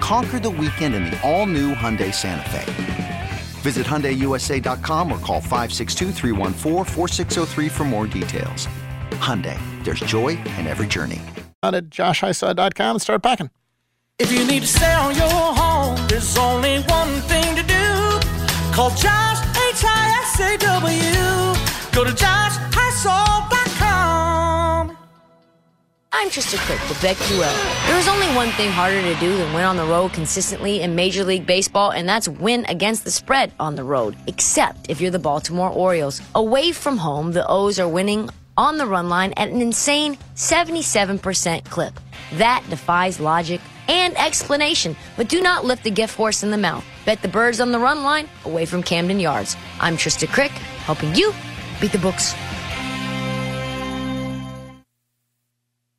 Conquer the weekend in the all-new Hyundai Santa Fe. Visit HyundaiUSA.com or call 562 for more details. Hyundai, there's joy in every journey. On at joshisa.com and start packing. If you need to sell your home, there's only one thing to do. Call Josh, H-I-S-A-W. Go to Josh joshhighsall.com. I'm Trista Crick with BetQL. There is only one thing harder to do than win on the road consistently in Major League Baseball, and that's win against the spread on the road. Except if you're the Baltimore Orioles. Away from home, the O's are winning on the run line at an insane 77% clip. That defies logic and explanation, but do not lift the gift horse in the mouth. Bet the birds on the run line away from Camden Yards. I'm Trista Crick, helping you beat the books.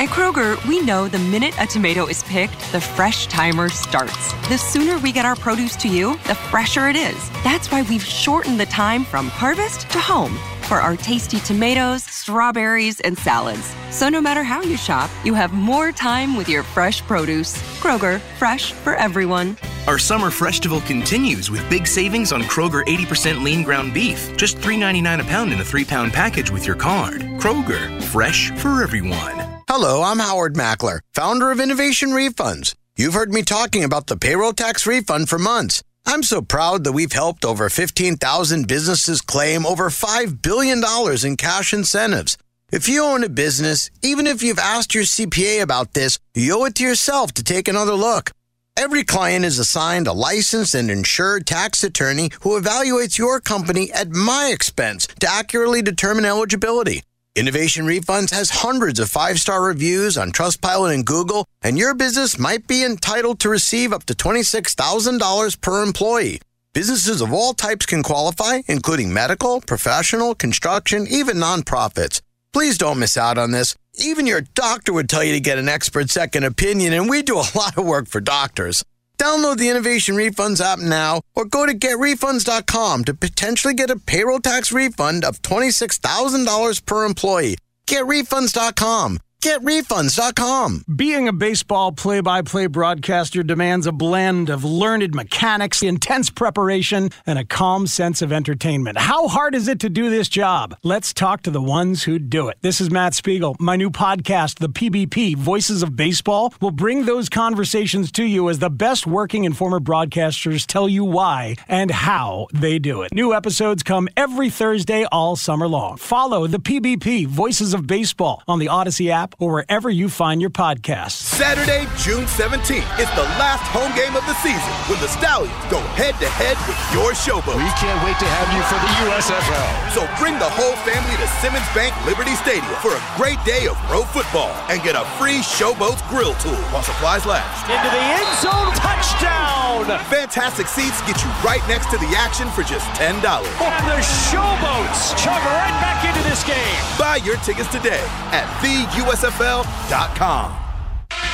At Kroger, we know the minute a tomato is picked, the fresh timer starts. The sooner we get our produce to you, the fresher it is. That's why we've shortened the time from harvest to home for our tasty tomatoes, strawberries, and salads. So no matter how you shop, you have more time with your fresh produce. Kroger, fresh for everyone. Our summer festival continues with big savings on Kroger 80% lean ground beef, just $3.99 a pound in a three pound package with your card. Kroger, fresh for everyone. Hello, I'm Howard Mackler, founder of Innovation Refunds. You've heard me talking about the payroll tax refund for months. I'm so proud that we've helped over 15,000 businesses claim over $5 billion in cash incentives. If you own a business, even if you've asked your CPA about this, you owe it to yourself to take another look. Every client is assigned a licensed and insured tax attorney who evaluates your company at my expense to accurately determine eligibility. Innovation Refunds has hundreds of five star reviews on Trustpilot and Google, and your business might be entitled to receive up to $26,000 per employee. Businesses of all types can qualify, including medical, professional, construction, even nonprofits. Please don't miss out on this. Even your doctor would tell you to get an expert second opinion, and we do a lot of work for doctors. Download the Innovation Refunds app now or go to getrefunds.com to potentially get a payroll tax refund of $26,000 per employee. Getrefunds.com. GetRefunds.com. Being a baseball play by play broadcaster demands a blend of learned mechanics, intense preparation, and a calm sense of entertainment. How hard is it to do this job? Let's talk to the ones who do it. This is Matt Spiegel. My new podcast, The PBP Voices of Baseball, will bring those conversations to you as the best working and former broadcasters tell you why and how they do it. New episodes come every Thursday all summer long. Follow The PBP Voices of Baseball on the Odyssey app or wherever you find your podcasts. Saturday, June 17th is the last home game of the season when the Stallions go head to head with your Showboats. We can't wait to have you for the USFL. So bring the whole family to Simmons Bank Liberty Stadium for a great day of pro football and get a free Showboats grill tool while supplies last. Into the end zone, touchdown! Fantastic seats get you right next to the action for just $10. And the Showboats chug right back into this game. Buy your tickets today at the US USFL.com.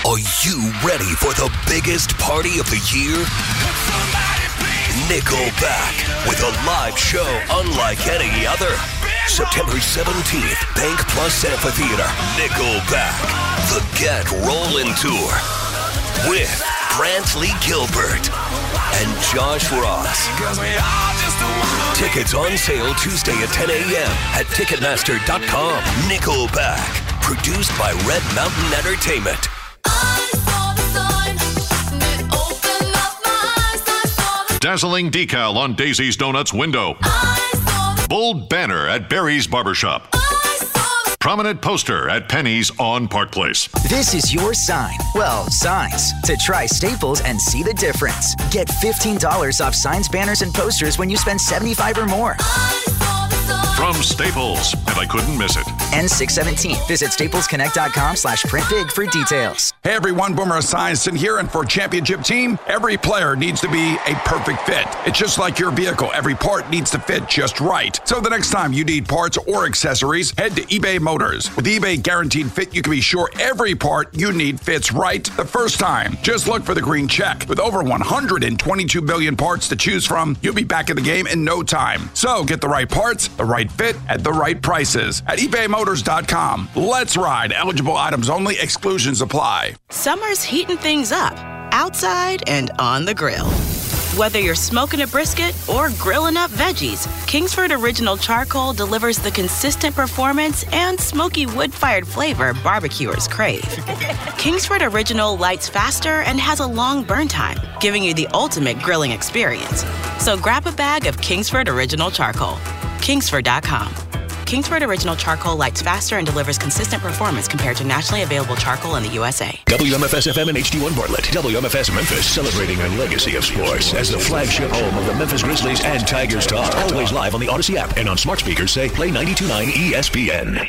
Are you ready for the biggest party of the year? Nickelback with a live show unlike any other. September 17th, Bank Plus Amphitheater, Nickelback, the Get Rollin' Tour with Brantley Gilbert and Josh Ross. Tickets on sale Tuesday at 10 a.m. at Ticketmaster.com. Nickelback, produced by Red Mountain Entertainment. Dazzling decal on Daisy's Donuts window. Bold banner at Barry's Barbershop. Prominent poster at Penny's on Park Place. This is your sign. Well, signs. To try Staples and see the difference. Get $15 off signs, banners, and posters when you spend 75 or more. From Staples, and I couldn't miss it. N617. Visit staplesconnect.com slash print big for details. Hey everyone, Boomer Esiason here, and for championship team, every player needs to be a perfect fit. It's just like your vehicle. Every part needs to fit just right. So the next time you need parts or accessories, head to eBay Motors. With eBay Guaranteed Fit, you can be sure every part you need fits right the first time. Just look for the green check. With over 122 billion parts to choose from, you'll be back in the game in no time. So get the right parts, the right fit, at the right prices at ebaymotors.com. Let's ride. Eligible items only, exclusions apply. Summer's heating things up, outside and on the grill. Whether you're smoking a brisket or grilling up veggies, Kingsford Original Charcoal delivers the consistent performance and smoky wood fired flavor barbecuers crave. Kingsford Original lights faster and has a long burn time, giving you the ultimate grilling experience. So grab a bag of Kingsford Original Charcoal. Kingsford.com. Kingsford Original Charcoal lights faster and delivers consistent performance compared to nationally available charcoal in the USA. WMFS FM and HD1 Bartlett. WMFS Memphis celebrating a legacy of sports as the flagship home of the Memphis Grizzlies and Tigers talk. Always live on the Odyssey app and on smart speakers say play 929 ESPN.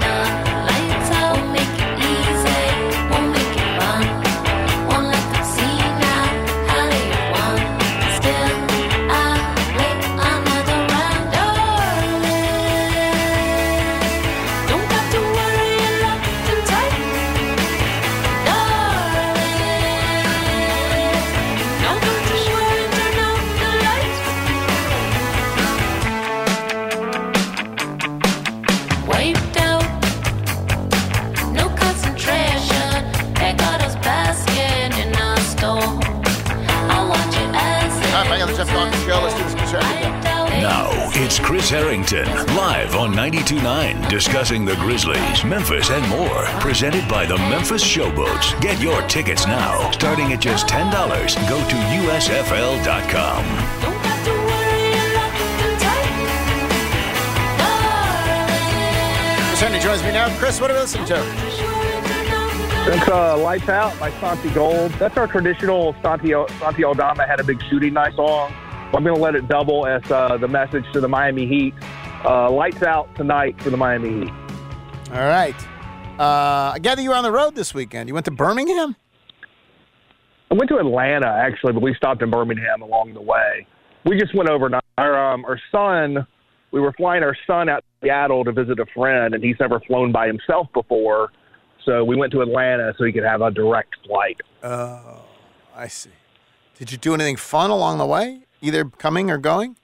Chris Herrington, live on 92.9, discussing the Grizzlies, Memphis, and more. Presented by the Memphis Showboats. Get your tickets now, starting at just $10. Go to USFL.com. Chris Henry joins me now. Chris, what are we listening to? That's uh, Lights Out by Santi Gold. That's our traditional Santi, Santi Aldama had a big shooting night song. I'm going to let it double as uh, the message to the Miami Heat. Uh, lights out tonight for the Miami Heat. All right. Uh, I gather you were on the road this weekend. You went to Birmingham? I went to Atlanta actually, but we stopped in Birmingham along the way. We just went overnight. Our um, our son, we were flying our son out to Seattle to visit a friend, and he's never flown by himself before. So we went to Atlanta so he could have a direct flight. Oh, I see. Did you do anything fun along the way, either coming or going?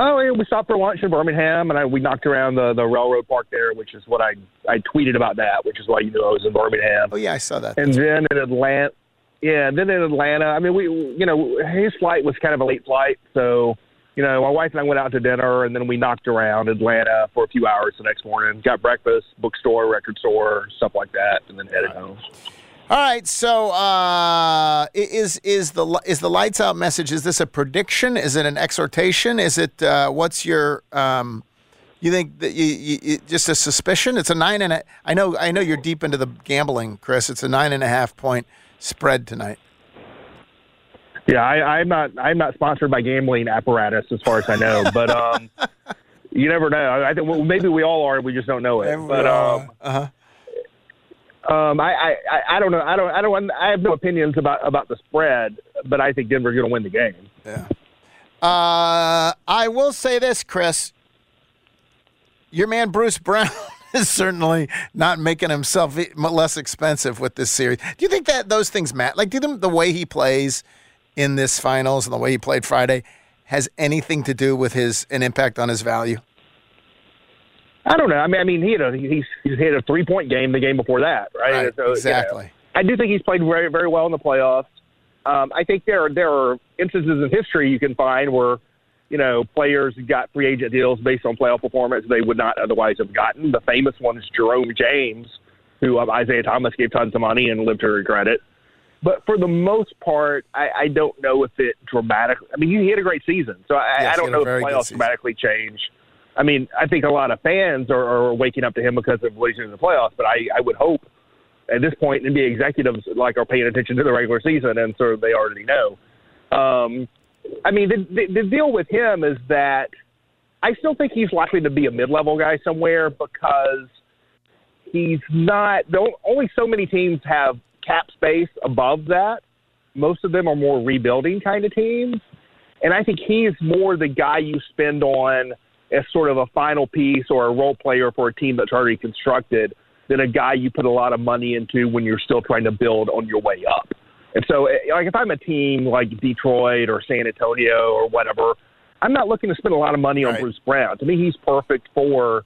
Oh, yeah, we stopped for lunch in Birmingham, and I, we knocked around the, the railroad park there, which is what I I tweeted about that, which is why you knew I was in Birmingham. Oh yeah, I saw that. And then in Atlanta, yeah, then in Atlanta, I mean, we you know his flight was kind of a late flight, so you know my wife and I went out to dinner, and then we knocked around Atlanta for a few hours the next morning, got breakfast, bookstore, record store, stuff like that, and then headed home. All right. So, uh, is is the is the lights out message? Is this a prediction? Is it an exhortation? Is it uh, what's your um, you think that you, you, you just a suspicion? It's a nine and a. I know I know you're deep into the gambling, Chris. It's a nine and a half point spread tonight. Yeah, I, I'm not I'm not sponsored by gambling apparatus as far as I know, but um, you never know. I think well, maybe we all are. We just don't know it. But um, uh-huh. Um, I, I, I- don't know. I don't. I don't. I have no opinions about about the spread, but I think Denver's going to win the game. Yeah. Uh, I will say this, Chris. Your man Bruce Brown is certainly not making himself less expensive with this series. Do you think that those things matter? Like, do think the way he plays in this finals and the way he played Friday has anything to do with his an impact on his value? I don't know. I mean, I mean, he had a he's he's hit a three point game the game before that, right? Right, you know, exactly. I do think he's played very very well in the playoffs. Um, I think there are, there are instances in history you can find where you know players got free agent deals based on playoff performance they would not otherwise have gotten. The famous one is Jerome James, who um, Isiah Thomas gave tons of money and lived to regret it. But for the most part, I, I don't know if it dramatically. I mean, he had a great season, so I, Yes, I don't know if playoffs dramatically change. I mean, I think a lot of fans are, are waking up to him because of losing in the playoffs. But I, I would hope at this point NBA executives like are paying attention to the regular season, and so they already know. Um, I mean, the, the, the deal with him is that I still think he's likely to be a mid-level guy somewhere because he's not. Only so many teams have cap space above that. Most of them are more rebuilding kind of teams, and I think he's more the guy you spend on as sort of a final piece or a role player for a team that's already constructed than a guy you put a lot of money into when you're still trying to build on your way up. And so, eh, like, if I'm a team like Detroit or San Antonio or whatever, I'm not looking to spend a lot of money on Bruce Brown. To me, he's perfect for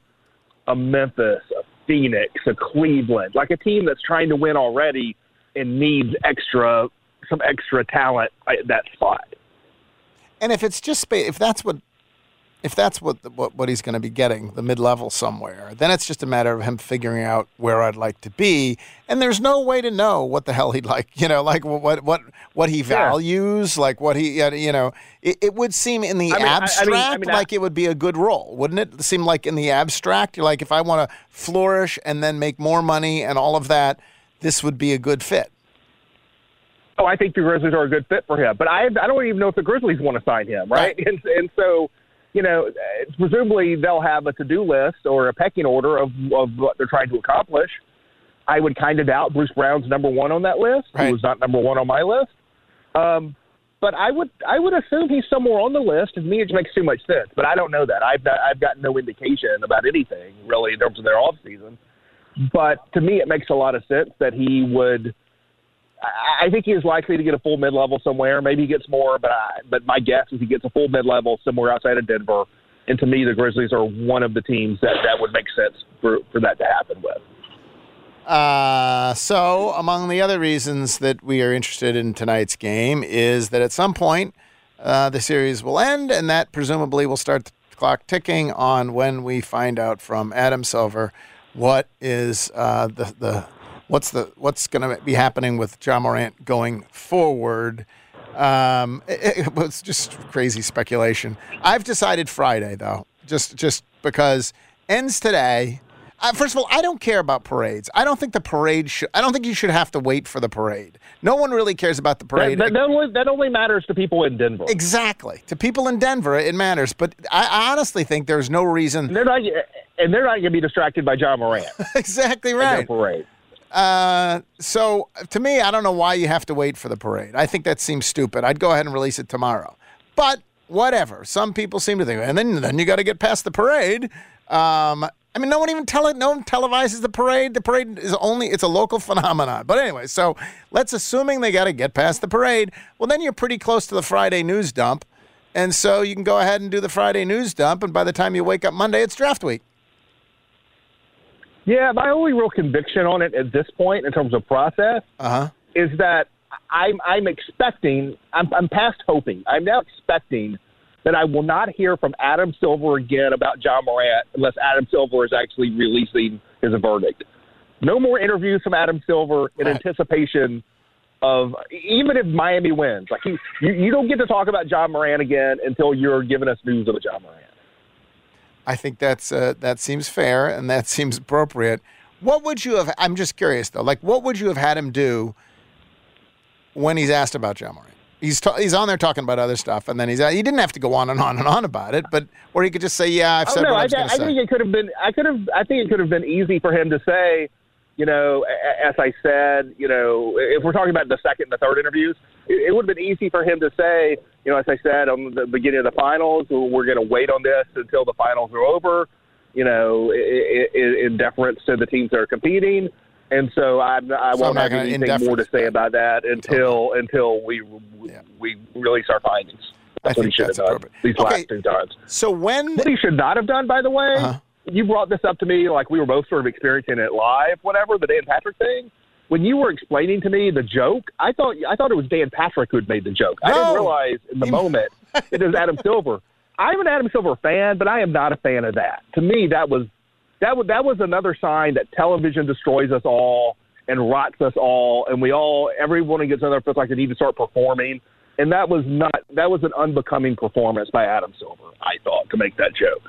a Memphis, a Phoenix, a Cleveland, like a team that's trying to win already and needs extra, some extra talent at that spot. And if it's just spa- if that's what if that's what the, what, what he's going to be getting the mid level somewhere, then it's just a matter of him figuring out where I'd like to be. And there's no way to know what the hell he'd like. You know, like what what what he values, like what he uh, you know. It, it would seem in the I mean, I- I mean- abstract I mean, like it would be a good role, wouldn't it? It seem like in the abstract, you're like if I want to flourish and then make more money and all of that, this would be a good fit. Oh, I think the Grizzlies are a good fit for him, but I I don't even know if the Grizzlies want to sign him, right? And and so, you know, presumably they'll have a to do list or a pecking order of of what they're trying to accomplish. I would kind of doubt Bruce Brown's number one on that list. He was not number one on my list. Um, but I would I would assume he's somewhere on the list. To me, it makes too much sense, but I don't know that. I've not, I've got no indication about anything really in terms of their off season. But to me, it makes a lot of sense that he would. I think he is likely to get a full mid level somewhere. Maybe he gets more, but I, but my guess is he gets a full mid level somewhere outside of Denver. And to me, the Grizzlies are one of the teams that that would make sense for for that to happen with. Uh, so, among the other reasons that we are interested in tonight's game is that at some point uh, the series will end, and that presumably will start the clock ticking on when we find out from Adam Silver what is uh, the the what's the what's going to be happening with Ja Morant going forward. Um, it, it was just crazy speculation. I've decided Friday though, just just because ends today. Uh, first of all, I don't care about parades. I don't think the parade should. I don't think you should have to wait for the parade. No one really cares about the parade. that, that only, that only matters to people in Denver. Exactly. To people in Denver, it matters. But I I honestly think there's no reason. And they're not, and they're not going to be distracted by Ja Morant. exactly right. parade. Uh, so to me, I don't know why you have to wait for the parade. I think that seems stupid. I'd go ahead and release it tomorrow. But whatever. Some people seem to think, and then then you got to get past the parade. Um, I mean, no one even tele no one televises the parade. The parade is only it's a local phenomenon. But anyway, so let's assuming they got to get past the parade. Well, then you're pretty close to the Friday news dump, and so you can go ahead and do the Friday news dump. And by the time you wake up Monday, it's draft week. Yeah, my only real conviction on it at this point, in terms of process, uh-huh. is that I'm I'm expecting. I'm, I'm past hoping. I'm now expecting that I will not hear from Adam Silver again about Ja Morant unless Adam Silver is actually releasing his verdict. No more interviews from Adam Silver in anticipation of even if Miami wins. Like he, you, you don't get to talk about Ja Morant again until you're giving us news of a John Morant. I think that's uh, that seems fair and that seems appropriate. What would you have? I'm just curious though. Like, what would you have had him do when he's asked about Ja Morant? He's ta- he's on there talking about other stuff, and then he's he didn't have to go on and on and on about it, but or he could just say, "Yeah, I've Oh, said no, what I I, was going to say." I think it could have been. I could have. I think it could have been easy for him to say, you know, as I said, you know, if we're talking about the second and the third interviews, it, would have been easy for him to say, you know, as I said on the beginning of the finals, we're going to wait on this until the finals are over, you know, i- i- in deference to the teams that are competing. And so I, I So I'm won't have anything more to say about that until until we we release our findings. That's what he should have done these last two times. So when what he should not have done, by the way, Uh-huh. You brought this up to me like we were both sort of experiencing it live, whatever the Dan Patrick thing. When you were explaining to me the joke, I thought I thought it was Dan Patrick who had made the joke. I didn't realize in the moment it was Adam Silver. I'm an Adam Silver fan, but I am not a fan of that. To me, that was that was that was another sign that television destroys us all and rots us all, and we all everyone who gets on there feels like they need to start performing. And that was not that was an unbecoming performance by Adam Silver. I thought to make that joke.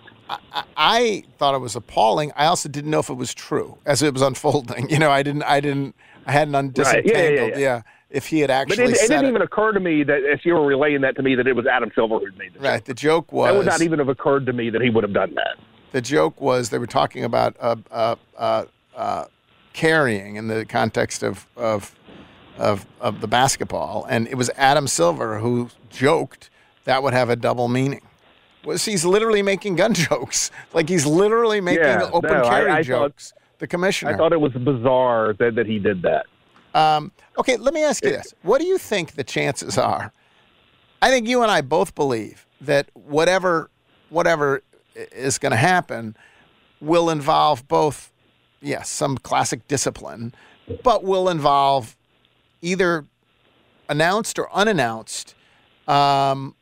I thought it was appalling. I also didn't know if it was true as it was unfolding. You know, I didn't, I didn't, I hadn't Right. Yeah, yeah, undisentangled. yeah. yeah, if he had But actually it, it said didn't it. even occur to me that as you were relaying that to me that it was Adam Silver who made the joke. Right. The joke was That would not even have occurred to me that he would have done that. the joke was they were talking about uh, uh, uh, uh, carrying in the context of, of of of the basketball, and it was Adam Silver who joked that would have a double meaning. Was he's literally making gun jokes? Like he's literally making Yeah, open no, carry I thought- jokes. the commissioner. I thought it was bizarre that, that he did that. Um, okay, let me ask you this: What do you think the chances are? I think you and I both believe that whatever whatever is going to happen will involve both, yes, some classic discipline, but will involve either announced or unannounced um,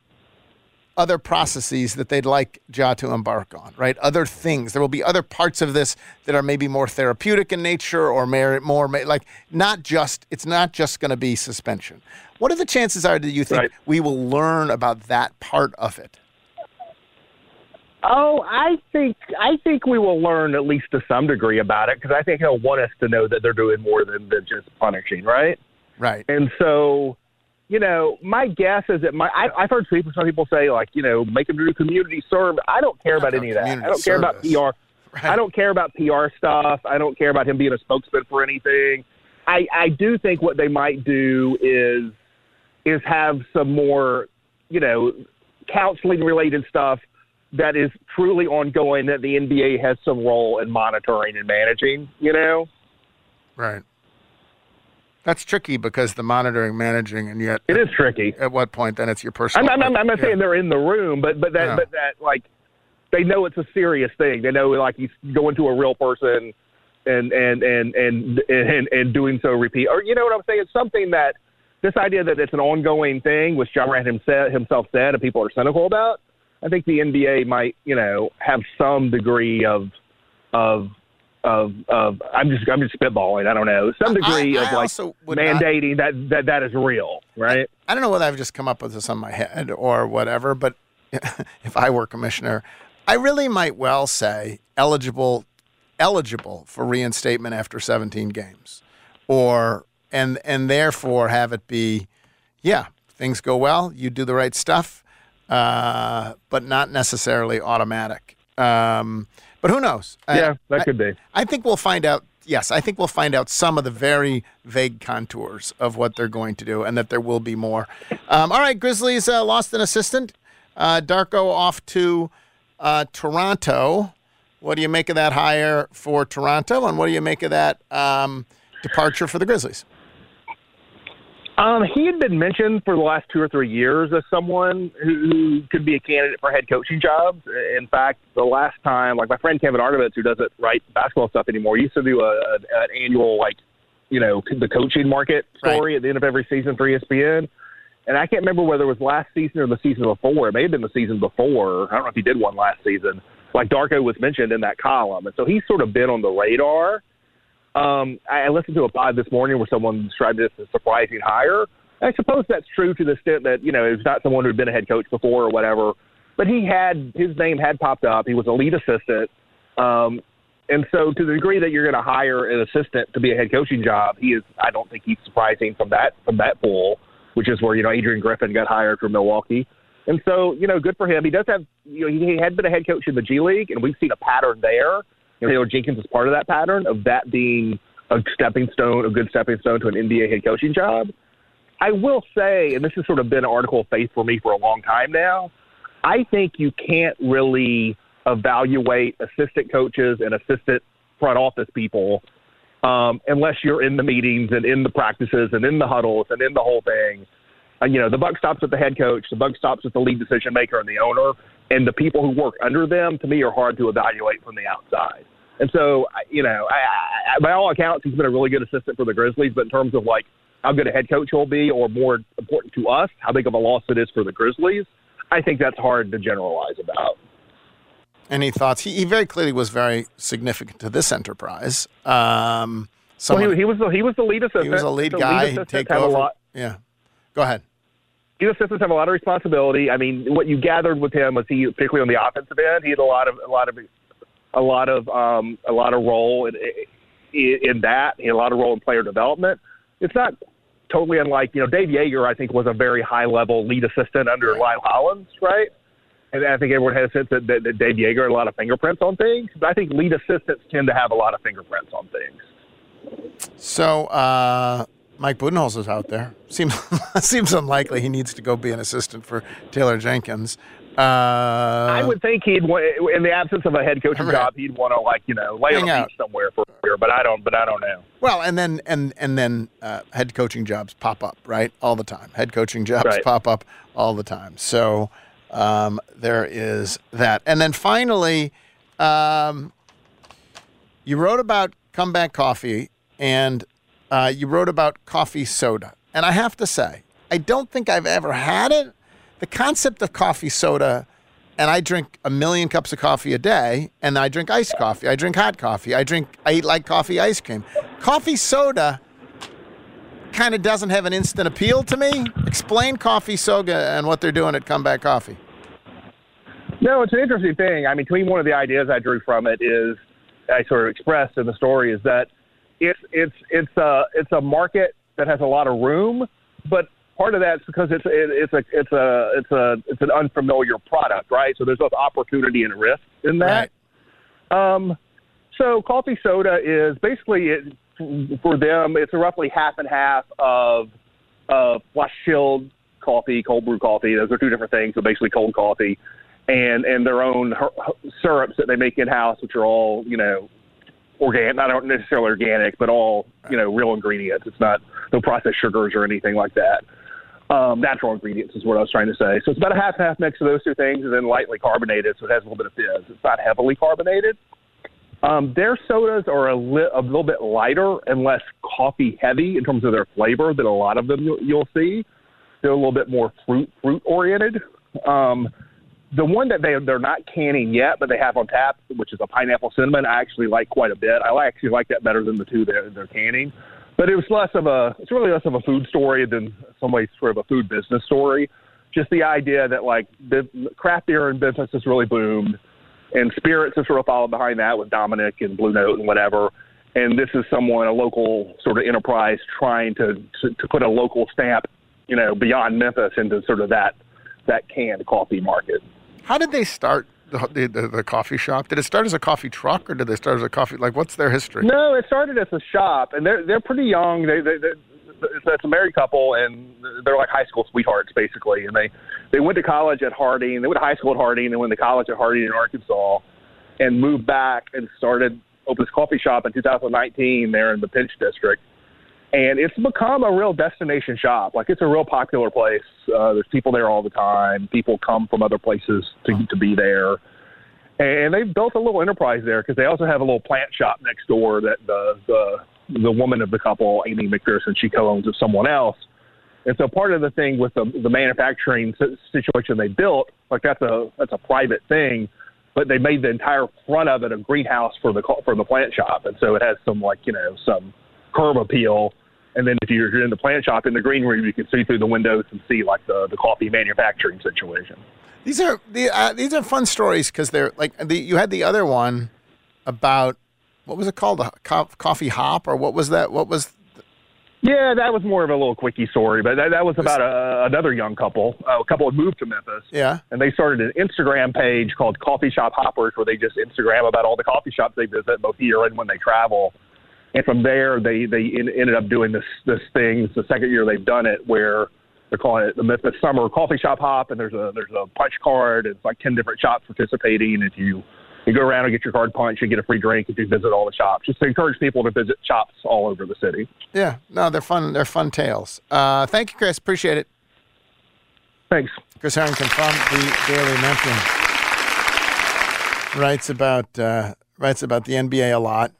other processes that they'd like Ja to embark on, right? Other things. There will be other parts of this that are maybe more therapeutic in nature or more, more like not just, it's not just going to be suspension. What are the chances are that you think we will learn about that part of it? Oh, I think I think we will learn at least to some degree about it because I think he'll want us to know that they're doing more than, than just punishing, right? Right. And so, you know, my guess is that my I, I've heard people some people say like, you know, make them do community service. I don't care about any of that. I don't care about service. PR. I don't care about PR stuff. I don't care about him being a spokesman for anything. I I do think what they might do is is have some more, you know, counseling related stuff that is truly ongoing that the NBA has some role in monitoring and managing, you know? Right. That's tricky because the monitoring, managing, and yet it is tricky. At what point then it's your personal? I'm, I'm, I'm not Yeah. saying they're in the room, but but that Yeah. but that like they know it's a serious thing. They know like he's going to a real person and and and and and, and doing so repeat. Or you know what I'm saying? It's something that this idea that it's an ongoing thing, which Ja Morant himself himself said, and people are cynical about. I think the NBA might you know have some degree of of of of I'm just I'm just spitballing. I don't know some degree I of like would not- mandating that that that is real, right? I don't know whether I've just come up with this on my head or whatever, but if I were commissioner, I really might well say eligible eligible for reinstatement after 17 games. Or and and therefore have it be yeah, things go well, you do the right stuff, uh, but not necessarily automatic. Um, but who knows? Yeah, that I- could be. I think we'll find out. Yes, I think we'll find out some of the very vague contours of what they're going to do, and that there will be more. Um, all right, Grizzlies uh, lost an assistant. Uh, Darko off to uh, Toronto. What do you make of that hire for Toronto, and what do you make of that um, departure for the Grizzlies? Um, he had been mentioned for the last two or three years as someone who, who could be a candidate for head coaching jobs. In fact, the last time, like my friend Kevin Arnovitz, who doesn't write basketball stuff anymore, used to do a, a, an annual like, you know, the coaching market story at the end of every season for ESPN. And I can't remember whether it was last season or the season before. It may have been the season before. I don't know if he did one last season. Like Darko was mentioned in that column, and so he's sort of been on the radar. Um, I listened to a pod this morning where someone described this as surprising hire. I suppose that's true to the extent that you know it's not someone who'd been a head coach before or whatever, but he had his name had popped up. He was a lead assistant, um, and so to the degree that you're going to hire an assistant to be a head coaching job, he is. I don't think he's surprising from that from that pool, which is where you know Adrian Griffin got hired from Milwaukee. And so, you know, good for him. He does have, you know, he had been a head coach in the G League, and we've seen a pattern there. You Taylor Jenkins is part of that pattern of that being a stepping stone, a good stepping stone to an NBA head coaching job. I will say, and this has sort of been an article of faith for me for a long time now. I think you can't really evaluate assistant coaches and assistant front office people um, unless you're in the meetings and in the practices and in the huddles and in the whole thing. And, you know, the buck stops with the head coach, the buck stops with the lead decision maker and the owner, and the people who work under them. To me, are hard to evaluate from the outside. And so, you know, I, I, by all accounts, he's been a really good assistant for the Grizzlies. But in terms of like how good a head coach he'll be, or more important to us, how big of a loss it is for the Grizzlies, I think that's hard to generalize about. Any thoughts? He, he very clearly was very significant to this enterprise. Um, someone, well, he, he, was the, he was the lead assistant. He was a lead the guy. Lead take over. Yeah. Go ahead. Lead assistants have a lot of responsibility. I mean, what you gathered with him was he, particularly on the offensive end, he had a lot of a lot of a lot of um, a lot of role in, in that. He had a lot of role in player development. It's not totally unlike you know Dave Joerger. I think was a very high level lead assistant under Lionel Hollins, right? And I think everyone has a sense that, that, that Dave Joerger had a lot of fingerprints on things. But I think lead assistants tend to have a lot of fingerprints on things. So uh, Mike Budenholzer is out there. Seems seems unlikely he needs to go be an assistant for Taylor Jenkins. Uh, I would think he'd, in the absence of a head coaching Right. job, he'd want to like you know lay on a out. beach somewhere for a year. But I don't. But I don't know. Well, and then and and then uh, head coaching jobs pop up right all the time. Head coaching jobs Right. pop up all the time. So um, there is that. And then finally, um, you wrote about comeback coffee and uh, you wrote about coffee soda. And I have to say, I don't think I've ever had it. The concept of coffee soda, and I drink a million cups of coffee a day, and I drink iced coffee. I drink hot coffee. I drink, I eat like coffee ice cream. Coffee soda kind of doesn't have an instant appeal to me. Explain coffee soda and what they're doing at Comeback Coffee. No, it's an interesting thing. I mean, to me, one of the ideas I drew from it is I sort of expressed in the story is that it's it's it's a it's a market that has a lot of room, but part of that's because it's it, it's a it's a it's a it's an unfamiliar product, right? So there's both opportunity and risk in that. Um, so coffee soda is basically it, for them. It's roughly half and half of of flash chilled coffee, cold brew coffee. Those are two different things. So basically cold coffee, and and their own her- syrups that they make in house, which are all you know organic, not necessarily organic, but all you know real ingredients. It's not no processed sugars or anything like that. Um, natural ingredients is what I was trying to say. So it's about a half half mix of those two things, and then lightly carbonated, so it has a little bit of fizz. It's not heavily carbonated. Um, their sodas are a, li- a little bit lighter and less coffee heavy in terms of their flavor than a lot of them you'll, you'll see. They're a little bit more fruit fruit oriented. Um, the one that they they're not canning yet, but they have on tap, which is a pineapple cinnamon, I actually like quite a bit. I actually like that better than the two they're, they're canning. But it was less of a it's really less of a food story than some ways sort of a food business story. Just the idea that like the craft beer and business has really boomed, and spirits have sort of followed behind that with Dominic and Blue Note and whatever. And this is someone, a local sort of enterprise, trying to to, to put a local stamp, you know, beyond Memphis into sort of that that canned coffee market. How did they start the, the, the coffee shop? Did it start as a coffee truck or did they start as a coffee? Like, what's their history? No, it started as a shop, and they're they're pretty young. They they. they it's, a married couple, and they're like high school sweethearts, basically. And they they went to college at Harding. They went to high school at Harding, and went to college at Harding in Arkansas, and moved back and started opened this coffee shop in 2019 there in the Pinch District. And it's become a real destination shop. Like it's a real popular place. Uh, there's people there all the time. People come from other places to to be there and they've built a little enterprise there because they also have a little plant shop next door that the the the woman of the couple, Amy McPherson, she co-owns with someone else. And so part of the thing with the the manufacturing situation they built, like that's a that's a private thing, but they made the entire front of it a greenhouse for the for the plant shop, and so it has some like you know some curb appeal. And then if you're in the plant shop in the green room, you can see through the windows and see like the the coffee manufacturing situation. These are the uh, these are fun stories because they're like the you had the other one about what was it called a co- coffee hop or what was that what was Yeah, that was more of a little quickie story, but that, that was about a, another young couple. Uh, a couple had moved to Memphis, yeah and they started an Instagram page called Coffee Shop Hoppers, where they just Instagram about all the coffee shops they visit, both here and when they travel. And from there, they they in, ended up doing this this thing. It's the second year they've done it where they're calling it the Memphis Summer Coffee Shop Hop, and there's a there's a punch card. It's like ten different shops participating. If you you go around and get your card punched, you get a free drink if you visit all the shops. Just to encourage people to visit shops all over the city. Yeah, no, they're fun. They're fun tales. Uh, thank you, Chris. Appreciate it. Thanks, Chris Herrington from the Daily Memphian writes about uh, writes about the NBA a lot,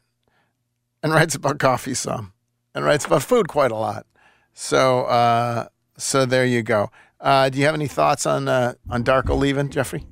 and writes about coffee some, and writes about food quite a lot. So, uh, so there you go. Uh, do you have any thoughts on uh, on Darko leaving, Jeffrey?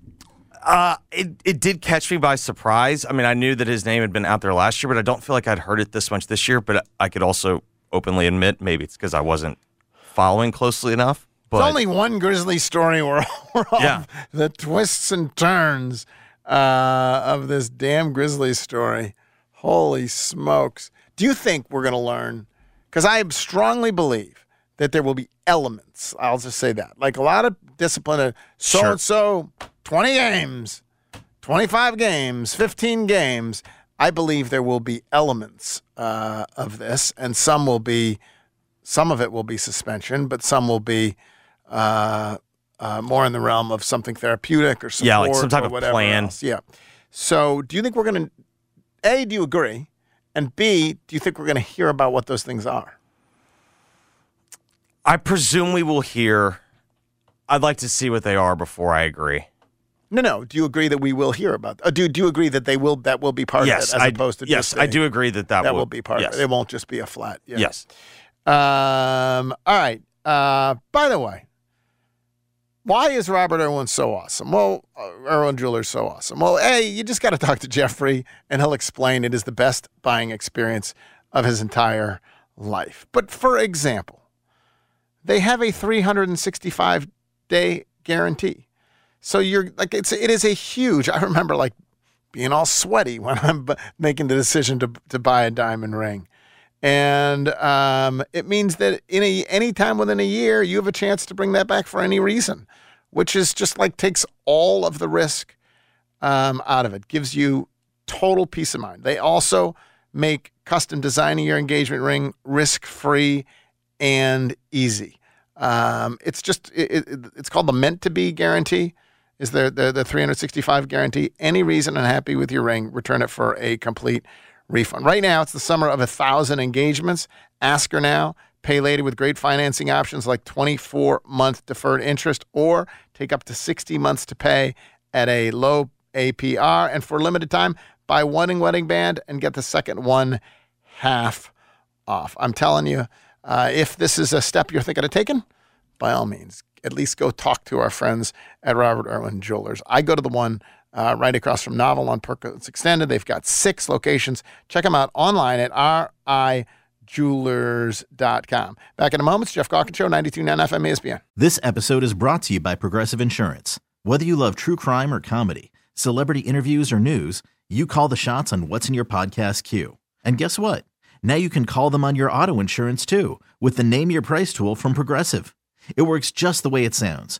Uh, it, it did catch me by surprise. I mean, I knew that his name had been out there last year, but I don't feel like I'd heard it this much this year. But I could also openly admit maybe it's because I wasn't following closely enough. But It's only one Grizzly story where all Yeah. the twists and turns uh, of this damn Grizzly story. Holy smokes. Do you think we're going to learn? Because I strongly believe that there will be elements. I'll just say that. Like a lot of discipline, so and so, 20 games, 25 games, 15 games. I believe there will be elements uh, of this, and some will be some of it will be suspension, but some will be uh, uh, more in the realm of something therapeutic or support Yeah, like some type of whatever plan. else. Yeah. So, do you think we're going to? A, do you agree? And B, do you think we're going to hear about what those things are? I presume we will hear. I'd like to see what they are before I agree. No, no. Do you agree that we will hear about? Uh, do Do you agree that they will? That will be part yes, of it, as I, opposed to yes, just I do agree that that, that will, will be part yes. of it. It won't just be a flat. Yeah. Yes. Um. All right. Uh. By the way, why is Robert Irwin so awesome? Well, uh, Irwin Jewelers so awesome. Well, hey, you just got to talk to Jeffrey, and he'll explain it is the best buying experience of his entire life. But for example, they have a 365 day guarantee. So you're like it's it is a huge. I remember like being all sweaty when I'm making the decision to to buy a diamond ring. And um, it means that in a any time within a year, you have a chance to bring that back for any reason, which is just like takes all of the risk um, out of it, gives you total peace of mind. They also make custom designing your engagement ring risk free and easy. Um, it's just it, it, it's called the meant to be guarantee. Is there the the 365 guarantee? Any reason unhappy with your ring, return it for a complete refund. Right now, it's the summer of a thousand engagements. Ask her now. Pay later with great financing options like 24 month deferred interest or take up to 60 months to pay at a low APR. And for limited time, buy one wedding band and get the second one half off. I'm telling you, uh, if this is a step you're thinking of taking, by all means, at least go talk to our friends at Robert Irwin Jewelers. I go to the one uh, right across from Novel on Perkins Extended. They've got six locations. Check them out online at rijewelers.com. Back in a moment, it's Geoff Calkins Show, 92.9 FM ESPN. This episode is brought to you by Progressive Insurance. Whether you love true crime or comedy, celebrity interviews or news, you call the shots on what's in your podcast queue. And guess what? Now you can call them on your auto insurance too with the Name Your Price tool from Progressive. It works just the way it sounds.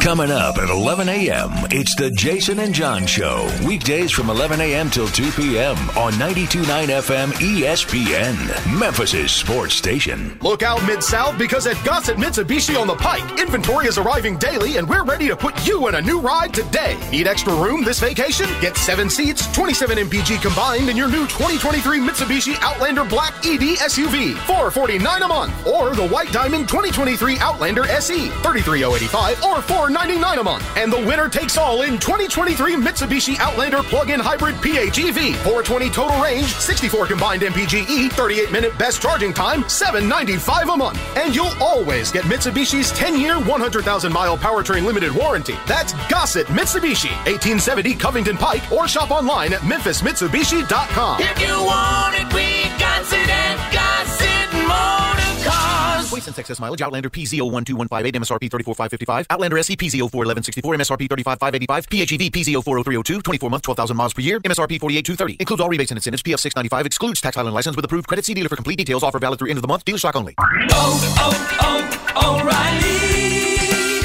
Coming up at 11 a.m., it's the Jason and John Show. Weekdays from 11 a.m. till 2 p.m. on 92.9 FM ESPN, Memphis' sports station. Look out Mid South because at Gossett Mitsubishi on the Pike, inventory is arriving daily and we're ready to put you in a new ride today. Need extra room this vacation? Get seven seats, 27 MPG combined in your new 2023 Mitsubishi Outlander Black EV SUV, 449 a month, or the White Diamond 2023 Outlander SE, 33085 or 4 $499 a month. And the winner takes all in 2023 Mitsubishi Outlander plug-in hybrid PHEV. 420 total range, 64 combined MPGe, 38 minute best charging time, 795 a month. And you'll always get Mitsubishi's 10-year, 100,000 mile powertrain limited warranty. That's Gossett Mitsubishi, 1870 Covington Pike, or shop online at memphismitsubishi.com. If you want it, we got it at Gossett Motor Cars. Waste and excess mileage. Outlander PZ012158, MSRP 34555. Outlander SE PZ041164, MSRP 35585. PHEV PZ040302, 24 month, 12,000 miles per year. MSRP 48230. Includes all rebates and incentives. PF 695 excludes tax island license with approved credit. See dealer for complete details. Offer valid through end of the month. Dealer stock only. Oh, oh, oh O'Reilly.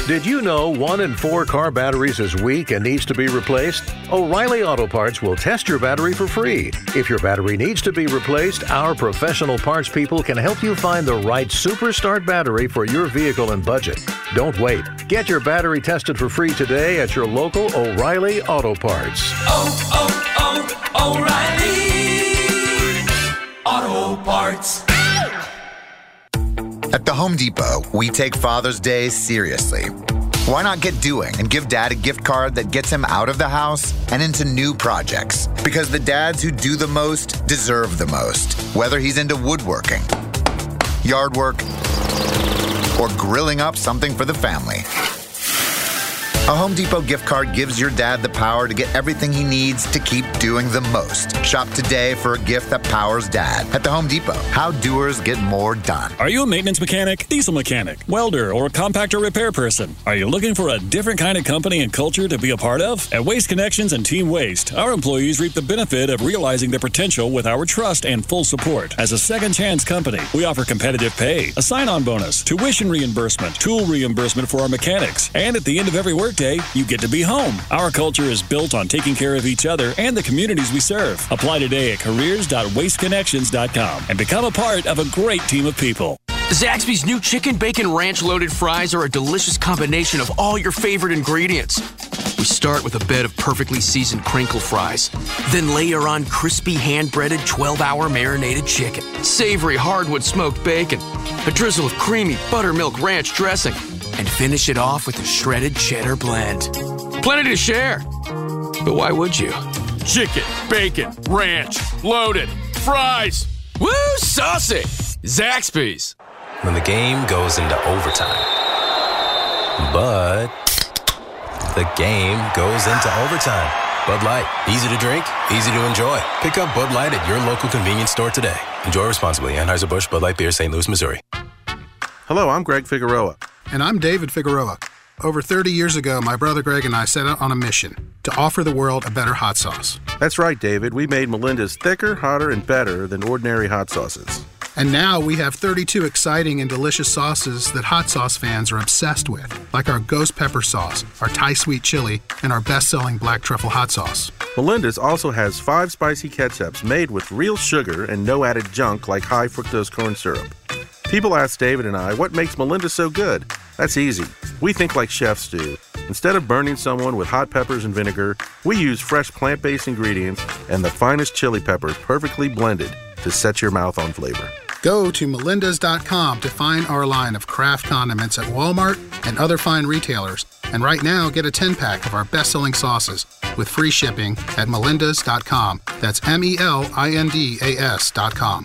Did you know one in four car batteries is weak and needs to be replaced? O'Reilly Auto Parts will test your battery for free. If your battery needs to be replaced, our professional parts people can help you find the right Super Start battery for your vehicle and budget. Don't wait. Get your battery tested for free today at your local O'Reilly Auto Parts. Oh, oh, oh, O'Reilly. Auto Parts. At the Home Depot, we take Father's Day seriously. Why not get doing and give dad a gift card that gets him out of the house and into new projects? Because the dads who do the most deserve the most, whether he's into woodworking, yard work, or grilling up something for the family. A Home Depot gift card gives your dad the power to get everything he needs to keep doing the most. Shop today for a gift that powers dad at the Home Depot. How doers get more done. Are you a maintenance mechanic, diesel mechanic, welder, or compactor repair person? Are you looking for a different kind of company and culture to be a part of? At Waste Connections and Team Waste, our employees reap the benefit of realizing their potential with our trust and full support. As a second chance company, we offer competitive pay, a sign on bonus, tuition reimbursement, tool reimbursement for our mechanics, and at the end of every workday, you get to be home. Our culture is built on taking care of each other and the communities we serve. Apply today at careers.wasteconnections.com and become a part of a great team of people. Zaxby's new chicken bacon ranch loaded fries are a delicious combination of all your favorite ingredients. We start with a bed of perfectly seasoned crinkle fries, then layer on crispy hand breaded 12 hour marinated chicken, savory hardwood smoked bacon, a drizzle of creamy buttermilk ranch dressing, and finish it off with a shredded cheddar blend. Plenty to share. But why would you? Chicken, bacon, ranch, loaded, fries. Woo, saucy! Zaxby's. when the game goes into overtime. But the game goes into overtime. Bud Light, easy to drink, easy to enjoy. Pick up Bud Light at your local convenience store today. Enjoy responsibly. Anheuser-Busch Bud Light Beer, St. Louis, Missouri. Hello, I'm Greg Figueroa. And I'm David Figueroa. Over 30 years ago, my brother Greg and I set out on a mission to offer the world a better hot sauce. That's right, David. We made Melinda's thicker, hotter, and better than ordinary hot sauces. And now we have 32 exciting and delicious sauces that hot sauce fans are obsessed with, like our ghost pepper sauce, our Thai sweet chili, and our best selling black truffle hot sauce. Melinda's also has five spicy ketchups made with real sugar and no added junk like high fructose corn syrup. People ask David and I what makes Melinda so good. That's easy. We think like chefs do. Instead of burning someone with hot peppers and vinegar, we use fresh plant based ingredients and the finest chili peppers perfectly blended to set your mouth on flavor. Go to melindas.com to find our line of craft condiments at Walmart and other fine retailers. And right now, get a 10 pack of our best selling sauces with free shipping at melindas.com. That's M E L I N D A S.com.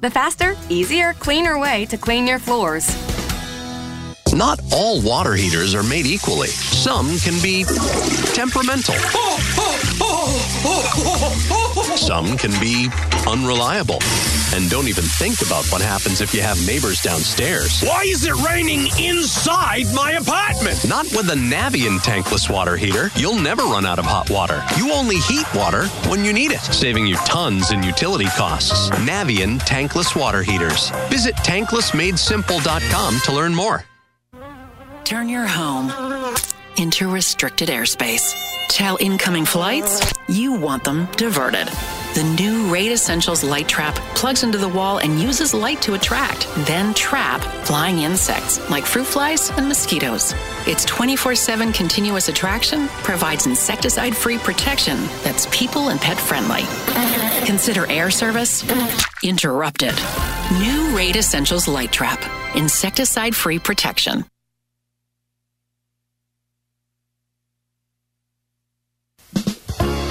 the faster, easier, cleaner way to clean your floors. Not all water heaters are made equally. Some can be temperamental. Some can be unreliable and don't even think about what happens if you have neighbors downstairs. Why is it raining inside my apartment? Not with the Navien tankless water heater. You'll never run out of hot water. You only heat water when you need it, saving you tons in utility costs. Navien tankless water heaters. Visit tanklessmadesimple.com to learn more. Turn your home into restricted airspace. Tell incoming flights you want them diverted. The new Raid Essentials Light Trap plugs into the wall and uses light to attract, then trap flying insects like fruit flies and mosquitoes. Its 24 7 continuous attraction provides insecticide free protection that's people and pet friendly. Consider air service interrupted. New Raid Essentials Light Trap, insecticide free protection.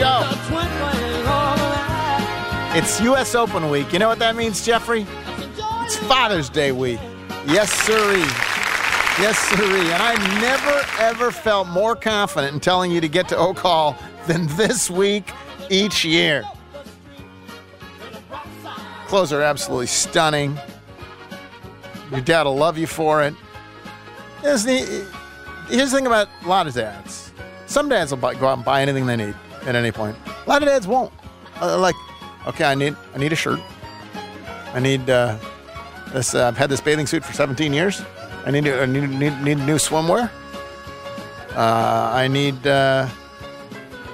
Show. It's U.S. Open week. You know what that means, Jeffrey? It's Father's Day week. Yes, sirree. Yes, sirree. And I never, ever felt more confident in telling you to get to Oak Hall than this week each year. Clothes are absolutely stunning. Your dad will love you for it. Here's the, here's the thing about a lot of dads. Some dads will buy, go out and buy anything they need at any point. A lot of dads won't. Uh, like, okay, I need I need a shirt. I need uh, this. Uh, I've had this bathing suit for 17 years. I need I need need, need new swimwear. Uh, I need uh,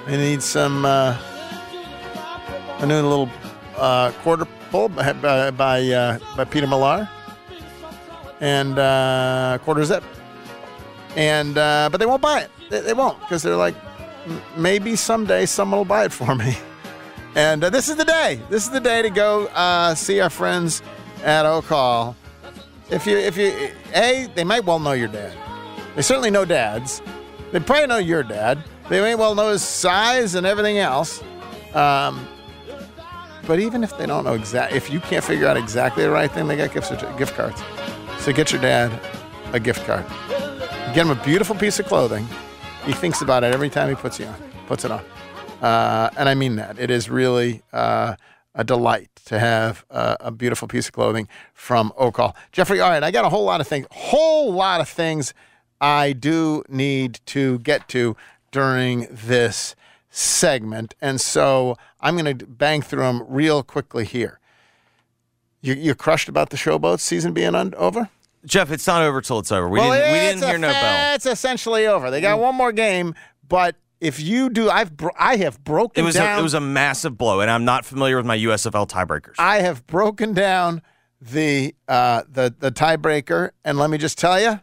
I need some uh, a new little uh, quarter pull by by by, Peter Millar and uh, quarter zip. And but they won't buy it. They, they won't because they're like, "M- maybe someday someone will buy it for me. And uh, this is the day. This is the day to go uh, see our friends at Oak Hall. If you, if you, a, they might well know your dad. They certainly know dads. They probably know your dad. They may well know his size and everything else. Um, but even if they don't know exact, if you can't figure out exactly the right thing, they got gift gift cards. So get your dad a gift card. Get him a beautiful piece of clothing. He thinks about it every time he puts it on. Puts it on. Uh, and I mean that. It is really uh, a delight to have uh, a beautiful piece of clothing from Oak Hall. Jeffrey, all right, I got a whole lot of things, whole lot of things I do need to get to during this segment. And so I'm going to bang through them real quickly here. You, you're crushed about the showboat season being un- over? Geoff, it's not over till it's over. We Well, didn't. We didn't hear no bell. It's essentially over. They got one more game, but if you do, I've bro- I have broken It was down. a, it was a massive blow, and I'm not familiar with my USFL tiebreakers. I have broken down the uh, the the tiebreaker, and let me just tell you,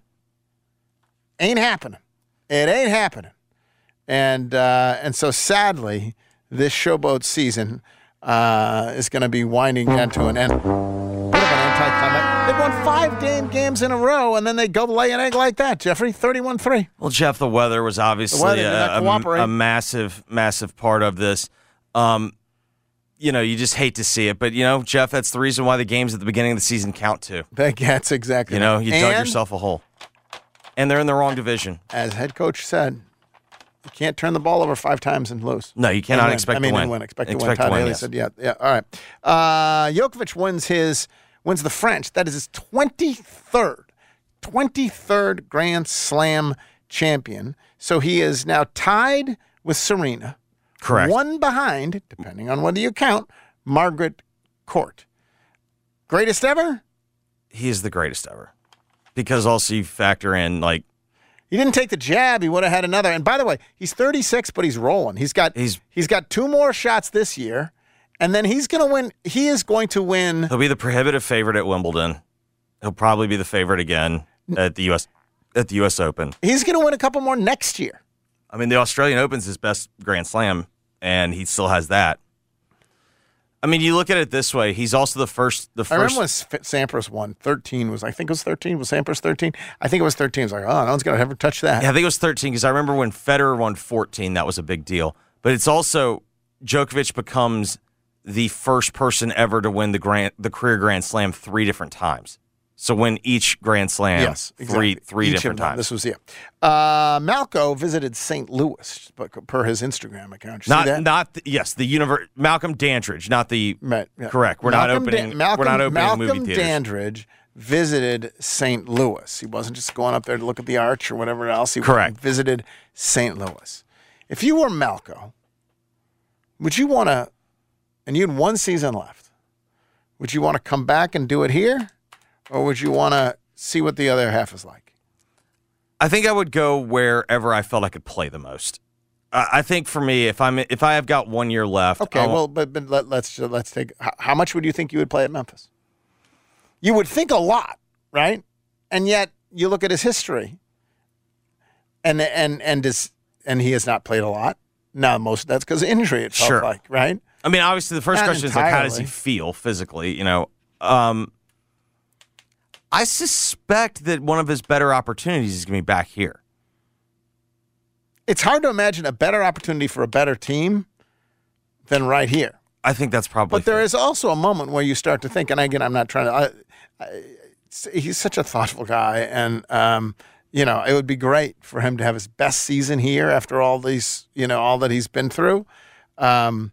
ain't happening. It ain't happening. And uh, and so sadly, this showboat season uh, is going to be winding down to an end. Won five game games in a row, and then they go lay an egg like that, Jeffrey. 31 3. Well, Geoff, the weather was obviously weather a, a- a massive, massive part of this. Um, you know, you just hate to see it, but you know, Geoff, that's the reason why the games at the beginning of the season count too. That's exactly You know, you dug yourself a hole, and they're in the wrong division. As head coach said, you can't turn the ball over five times and lose. No, you cannot And win. expect I mean, to and win. Expect, to Expect win. to Todd win, Haley yes. said, yeah, yeah. All right. Uh, Djokovic wins his wins the French. That is his 23rd, 23rd Grand Slam champion. So he is now tied with Serena. Correct. One behind, depending on whether you count, Margaret Court. Greatest ever? He is the greatest ever, because also you factor in like He didn't take the jab. He would have had another. And by the way, he's 36, but he's rolling. He's got he's he's got two more shots this year, and then he's going to win. He is going to win. he'll be the prohibitive favorite at Wimbledon. He'll probably be the favorite again at the U.S. at the U.S. Open. He's going to win a couple more next year. I mean, the Australian Open's his best Grand Slam, and he still has that. I mean, you look at it this way: he's also the first. The I remember when Sampras won. 13 was I think it was 13. Was Sampras 13? I think it was 13. It's like oh, no one's going to ever touch that. Yeah, I think it was 13 because I remember when Federer won 14, that was a big deal. But it's also Djokovic becomes the first person ever to win the grand, the career Grand Slam three different times. So win each Grand Slam Yes, exactly. three Each different times. This was yeah. Uh, Malco visited St. Louis, but per his Instagram account. Did you see not not the, yes the universe Malcolm Dandridge, not the yeah. correct. We're not opening. Dan- Malcolm, we're not opening Malcolm movie theaters. Dandridge visited St. Louis. He wasn't just going up there to look at the arch or whatever else. He Correct. visited St. Louis. If you were Malco, would you want to? And you had one season left. Would you want to come back and do it here, or would you want to see what the other half is like? I think I would go wherever I felt I could play the most. I think for me, if I'm if I have got one year left, Okay, well, but, but let, let's let's take. How, how much would you think you would play at Memphis? You would think a lot, right? And yet you look at his history, and and and does and he has not played a lot. Now most that's because injury. It felt Sure. like right. I mean, obviously, the first Not question is like, how does he feel physically? You know, um, I suspect that one of his better opportunities is going to be back here. It's hard to imagine a better opportunity for a better team than right here. I think that's probably. But there is also a moment where you start to think, and again, I'm not trying to. I, I, he's such a thoughtful guy, and um, you know, it would be great for him to have his best season here after all these, you know, all that he's been through. Um,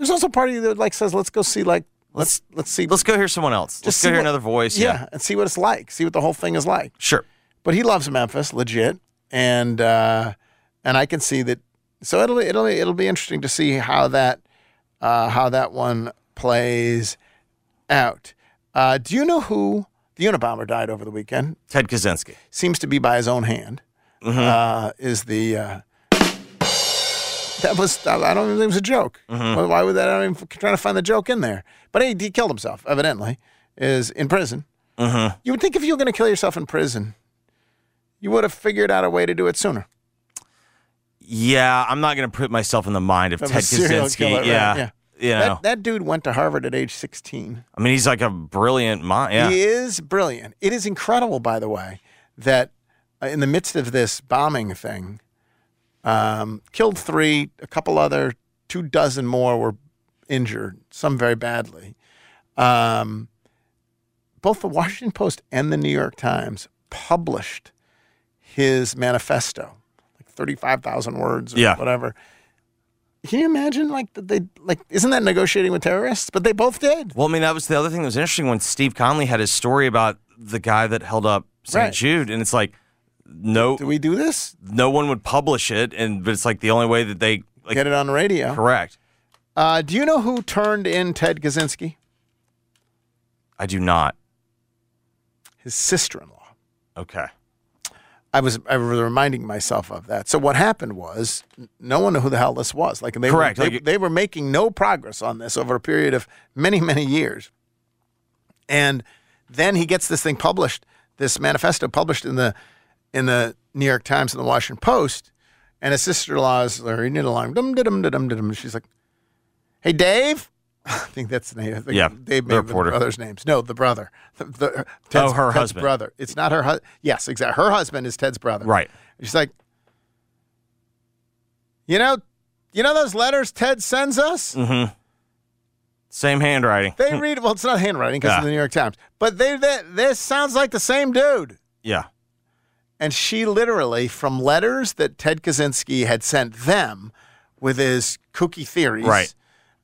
there's also a part of you that like says, let's go see, like, let's let's see, Let's go hear someone else. Let's go hear what- another voice. yeah, Yeah. and see what it's like, see what the whole thing is like. Sure. But he loves Memphis, legit, and uh, and I can see that. So it'll it'll it'll be interesting to see how that uh, how that one plays out. Uh, do you know who the Unabomber died over the weekend? Ted Kaczynski. Seems to be by his own hand. Mm-hmm. Uh, is the uh, that was I don't even think it was a joke. Mhm. Why- would that? I'm trying to find the joke in there. But he, he killed himself. Evidently, is in prison. Mm-hmm. You would think if you were going to kill yourself in prison, you would have figured out a way to do it sooner. Yeah, I'm not going to put myself in the mind of Of Ted Kaczynski. killer, right, yeah. yeah. You know, That, that dude went to Harvard at age 16. I mean, he's like a brilliant mind. Yeah. He is brilliant. It is incredible, by the way, that uh, in the midst of this bombing thing, um, killed three, a couple other, two dozen more were injured, some very badly. Um, both the Washington Post and the New York Times published his manifesto, like 35,000 words or Yeah. whatever. Can you imagine, like, that they, like, isn't that negotiating with terrorists? But they both did. Well, I mean, that was the other thing that was interesting when Steve Conley had his story about the guy that held up St. Right. Jude, and it's like, no, Do we do this? no one would publish it, and but it's like the only way that they like, Get it on the radio. correct. Uh, do you know who turned in Ted Kaczynski? I do not. His sister-in-law. Okay. I was I was reminding myself of that. So what happened was no one knew who the hell this was. Like they Correct, Were, they, like- they were making no progress on this over a period of many many years. And then he gets this thing published, this manifesto published in the in the New York Times and the Washington Post, and his sister-in-law is reading it along. Dum dum dum dum dum. She's like, "Hey, Dave." I think that's the name. I think Yeah, Dave the made the reporter. brother's names. No, the brother. The, the, Oh, her Ted's husband. brother. It's not her husband. Yes, exactly. Her husband is Ted's brother. Right. She's like, you know, you know those letters Ted sends us. Mm-hmm. Same handwriting. They read. Well, it's not handwriting because Yeah. of the New York Times, but they, they this sounds like the same dude. Yeah. And she literally, from letters that Ted Kaczynski had sent them with his kooky theories. Right.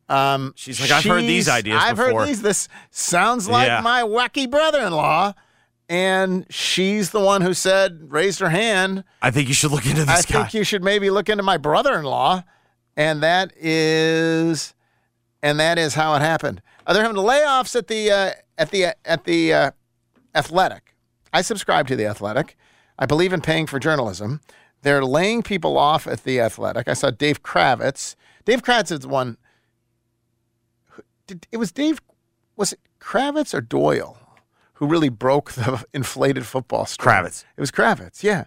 Um, She's like, "I've heard these ideas I've before." heard these. This sounds like Yeah. my wacky brother-in-law. And she's the one who said, raised her hand. I think you should look into I this guy. I think you should maybe look into my brother-in-law. And that is, and that is how it happened. Uh, they're having layoffs at the uh, at the at the uh, Athletic. I subscribe to the Athletic. I believe in paying for journalism. They're laying people off at the Athletic. I saw Dave Kravitz. Dave Kravitz is the one. who- Did, it was Dave. Was it Kravitz or Doyle who really broke the inflated football story? Kravitz. It was Kravitz. Yeah,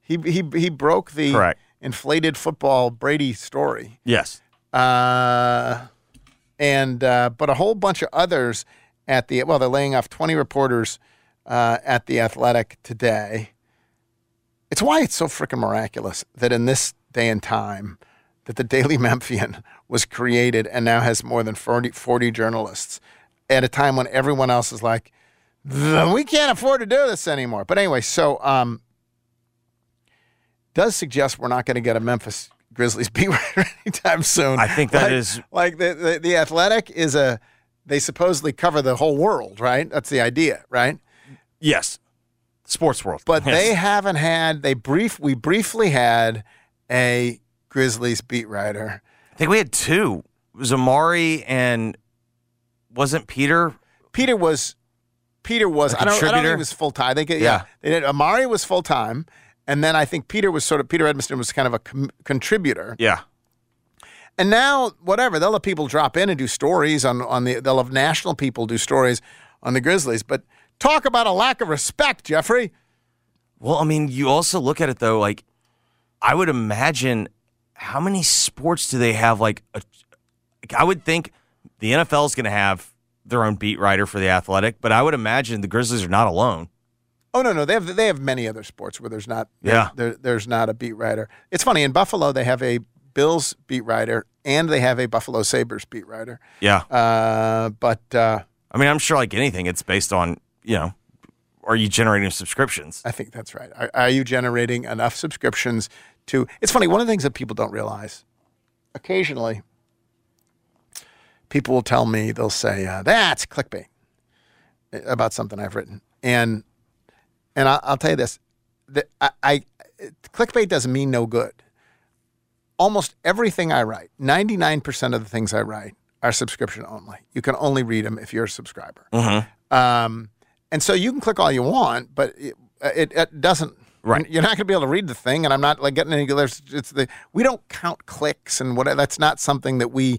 he he he broke the Correct. inflated football Brady story. Yes. Uh, and uh, but a whole bunch of others at the well, they're laying off twenty reporters uh, at the Athletic today. It's why it's so freaking miraculous that in this day and time, that the Daily Memphian was created and now has more than 40, 40 journalists at a time when everyone else is like, we can't afford to do this anymore. But anyway, so um, does suggest we're not going to get a Memphis Grizzlies beat writer anytime soon. I think that like, is- like the, the the Athletic is a they supposedly cover the whole world, right? That's the idea, right? Yes. Sports world. But Yes. they haven't had they brief we briefly had a Grizzlies beat writer. I think we had two. It was Amari and wasn't Peter? Peter was Peter was A I don't, I don't think he was full time. They get, Yeah. yeah. They did Amari was full time, and then I think Peter was sort of Peter Edmiston was kind of a com- contributor. Yeah. And now whatever they'll let people drop in and do stories on on the they'll have national people do stories on the Grizzlies. But talk about a lack of respect, Jeffrey. Well, I mean, you also look at it though. Like, I would imagine how many sports do they have? Like, a, like I would think the NFL is going to have their own beat writer for the Athletic, but I would imagine the Grizzlies are not alone. Oh no, no, they have they have many other sports where there's not Yeah. there, there's not a beat writer. It's funny in Buffalo they have a Bills beat writer and they have a Buffalo Sabres beat writer. Yeah. Uh, but uh, I mean, I'm sure like anything, it's based on you know, are you generating subscriptions? I think that's right. Are, are you generating enough subscriptions to? It's funny. One of the things that people don't realize, occasionally, people will tell me they'll say uh, that's clickbait about something I've written, and and I, I'll tell you this: that I, I clickbait doesn't mean no good. Almost everything I write, ninety nine percent of the things I write are subscription only. You can only read them if you're a subscriber. Mm-hmm. Um, and so you can click all you want, but it, it, it doesn't. Right. You're not going to be able to read the thing, and I'm not like getting any. There's, it's the we don't count clicks and what. That's not something that we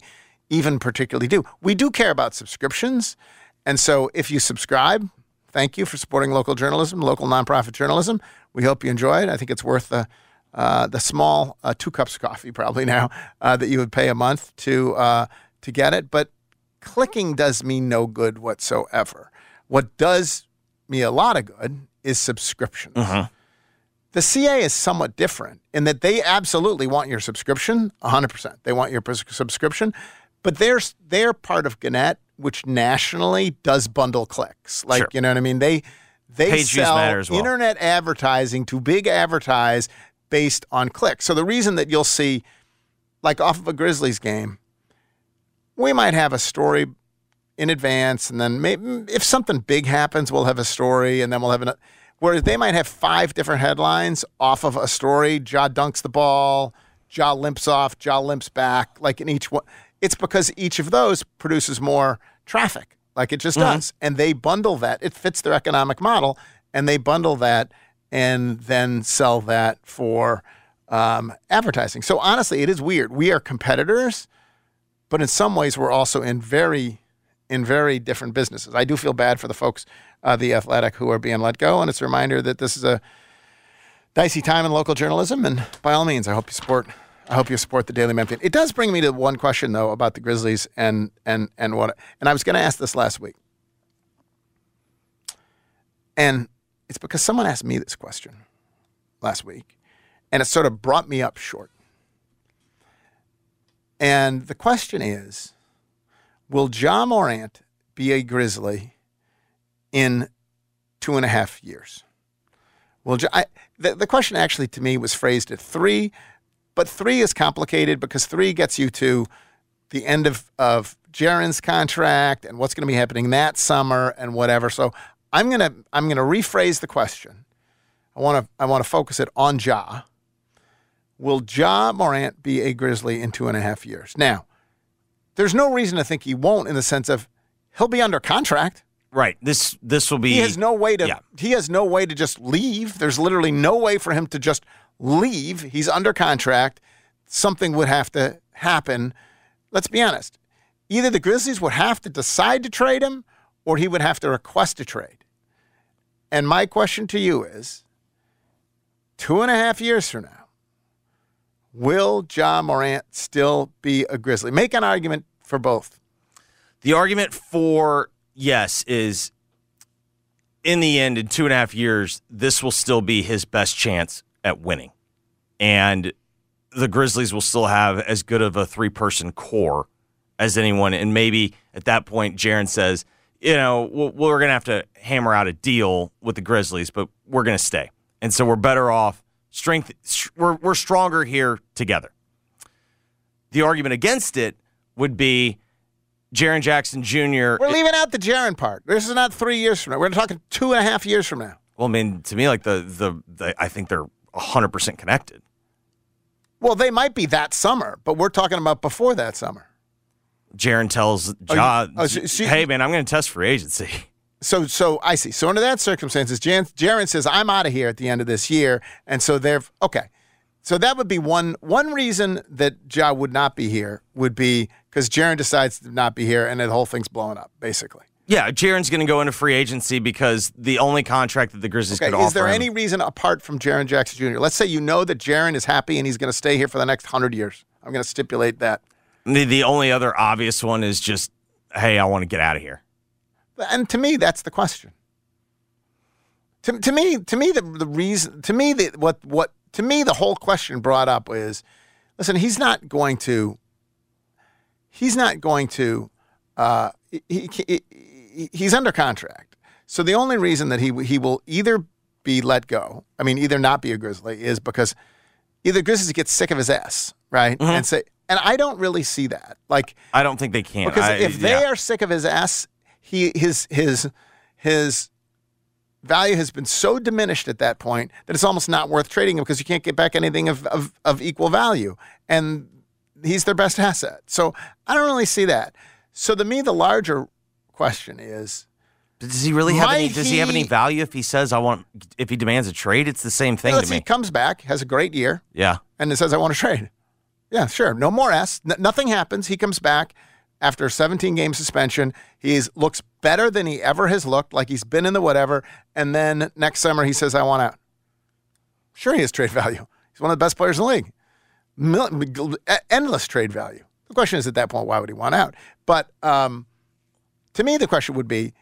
even particularly do. We do care about subscriptions, and so if you subscribe, thank you for supporting local journalism, local nonprofit journalism. We hope you enjoy it. I think it's worth the uh, the small uh, two cups of coffee probably now uh, that you would pay a month to uh, to get it, but clicking does me no good whatsoever. What does me a lot of good is subscriptions. The CA is somewhat different in that they absolutely want your subscription, 100%. They want your subscription, but they're, they're part of Gannett, which nationally does bundle clicks. Like, Sure. you know what I mean? They, they Page sell well. internet advertising to big advertise based on clicks. So the reason that you'll see, like off of a Grizzlies game, we might have a story in advance, and then maybe if something big happens, we'll have a story, and then we'll have an. Whereas they might have five different headlines off of a story. Ja dunks the ball, Ja limps off, Ja limps back. Like in each one, it's because each of those produces more traffic. Like it just Mhm. does, and they bundle that. It fits their economic model, and they bundle that and then sell that for um, advertising. So honestly, it is weird. We are competitors but in some ways we're also in very in very different businesses. I do feel bad for the folks uh, the athletic who are being let go and it's a reminder that this is a dicey time in local journalism and by all means I hope you support I hope you support the Daily Memphian. It does bring me to one question though about the Grizzlies and and and what. And I was going to ask this last week, and it's because someone asked me this question last week, and it sort of brought me up short. And the question is, will Ja Morant be a Grizzly in two and a half years? Well, I, the, the question actually to me was phrased at three, but three is complicated because three gets you to the end of, of Jaren's contract and what's going to be happening that summer and whatever. So I'm gonna I'm gonna rephrase the question. I want to I want to focus it on Ja. Will Ja Morant be a Grizzly in two and a half years? Now, there's no reason to think he won't in the sense of he'll be under contract. Right. This this will be. He has no way to Yeah. he has no way to just leave. There's literally no way for him to just leave. He's under contract. Something would have to happen. Let's be honest. Either the Grizzlies would have to decide to trade him or he would have to request a trade. And my question to you is two and a half years from now, will Ja Morant still be a Grizzly? Make an argument for both. The argument for yes is in the end, in two and a half years, this will still be his best chance at winning. And the Grizzlies will still have as good of a three person core as anyone. And maybe at that point, Jaren says, you know, we're- going to have to hammer out a deal with the Grizzlies, but we're going to stay. And so we're better off. Strength, we're, we're stronger here together. The argument against it would be Jaren Jackson Jr. We're leaving out the Jaren part. This is not three years from now. We're talking two and a half years from now. Well, I mean, to me, like the the, the I think they're hundred percent connected. Well, they might be that summer, but we're talking about before that summer. Jaren tells Oh, you- Ja, oh, so- so "Hey, man, I'm going to test for agency." So, so I see. So under that circumstances, Jan, Jaren says, "I'm out of here at the end of this year," and so they're okay. So that would be one one reason that Ja would not be here would be because Jaren decides to not be here, and the whole thing's blowing up, basically. Yeah, Jaren's going to go into free agency because the only contract that the Grizzlies Okay, could is offer there him- any reason apart from Jaren Jackson Jr.? Let's say you know that Jaren is happy and he's going to stay here for the next hundred years. I'm going to stipulate that. the, the only other obvious one is just, "Hey, I want to get out of here." And to me, that's the question. To, to me, to me, the, the reason, to me, the, what, what, to me, the whole question brought up is, listen, he's not going to, he's not going to, uh, he, he, he- he's under contract. So the only reason that he he will either be let go, I mean, either not be a Grizzly, is because either Grizzlies get sick of his ass, right, and say, and I don't really see that, like. I don't think they can. Because I- if they yeah. are sick of his ass, he his his his value has been so diminished at that point that it's almost not worth trading him because you can't get back anything of, of, of equal value. And he's their best asset. So I don't really see that. So to me, the larger question is does he really have any? Does he have any value if he says I want? If he demands a trade, it's the same thing to me. he comes back, has a great year, Yeah. and it says, I want to trade. Yeah, sure. No more S. N- nothing happens. He comes back after a 17 game suspension. He looks better than he ever has looked, like he's been in the whatever. And then next summer, he says, I want out. Sure, he has trade value. He's one of the best players in the league. Mil- endless trade value. The question is at that point, why would he want out? But um, to me, the question would be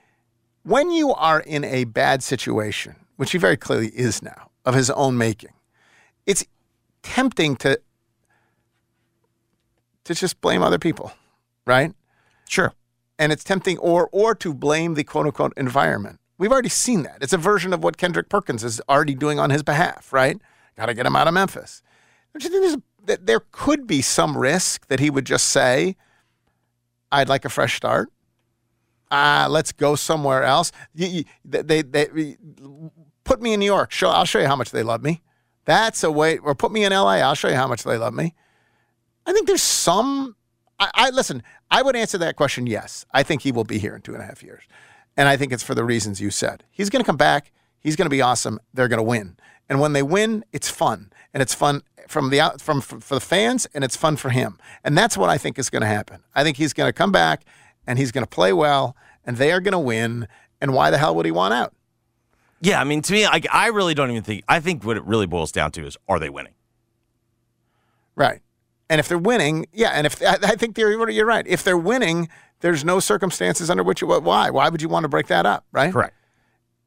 when you are in a bad situation, which he very clearly is now, of his own making, it's tempting to to just blame other people, right? Sure. And it's tempting or or to blame the quote unquote environment. We've already seen that. It's a version of what Kendrick Perkins is already doing on his behalf, right? Got to get him out of Memphis. Don't you think there's, that there could be some risk that he would just say, "I'd like a fresh start. Uh, let's go somewhere else." You, you, they, they, they put me in New York. Show, I'll show you how much they love me. That's a way. Or put me in LA. I'll show you how much they love me. I think there's some. I, I listen. I would answer that question. Yes, I think he will be here in two and a half years, and I think it's for the reasons you said. He's going to come back. He's going to be awesome. They're going to win, and when they win, it's fun, and it's fun from the out from for for the fans, and it's fun for him, and that's what I think is going to happen. I think he's going to come back, and he's going to play well, and they are going to win. And why the hell would he want out? Yeah, I mean, to me, I really don't even think. I think what it really boils down to is, are they winning? Right. And if they're winning, yeah, and if I, I think you're, you're right. If they're winning, there's no circumstances under which you why why would you want to break that up, right? Correct.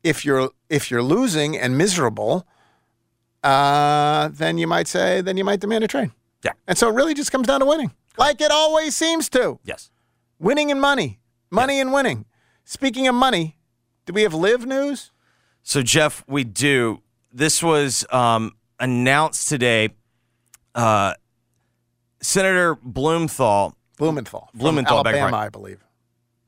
If you're if you're losing and miserable, uh, then you might say then you might demand a trade. Yeah. And so it really just comes down to winning, like it always seems to. Yes. Winning and money, money and winning. Speaking of money, do we have live news? So, Geoff, we do. This was um, announced today. Uh, Senator Blumenthal. Blumenthal. Blumenthal, Alabama. I believe.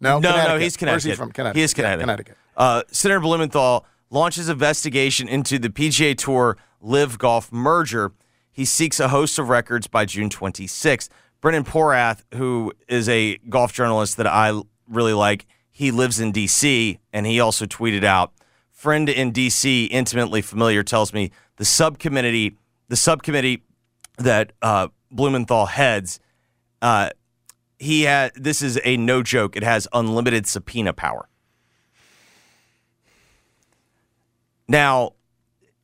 No, no, no, he's Connecticut. he's Where's he from? Connecticut. He is Yeah, Connecticut. Connecticut. Uh, Senator Blumenthal launches investigation into the PGA Tour LIV Golf merger. He seeks a host of records by June 26th. Brendan Porath, who is a golf journalist that I really like, he lives in D.C. and he also tweeted out, "Friend in D.C. intimately familiar tells me the subcommittee, the subcommittee that uh, Blumenthal heads, uh, he had this is a no joke. It has unlimited subpoena power." Now,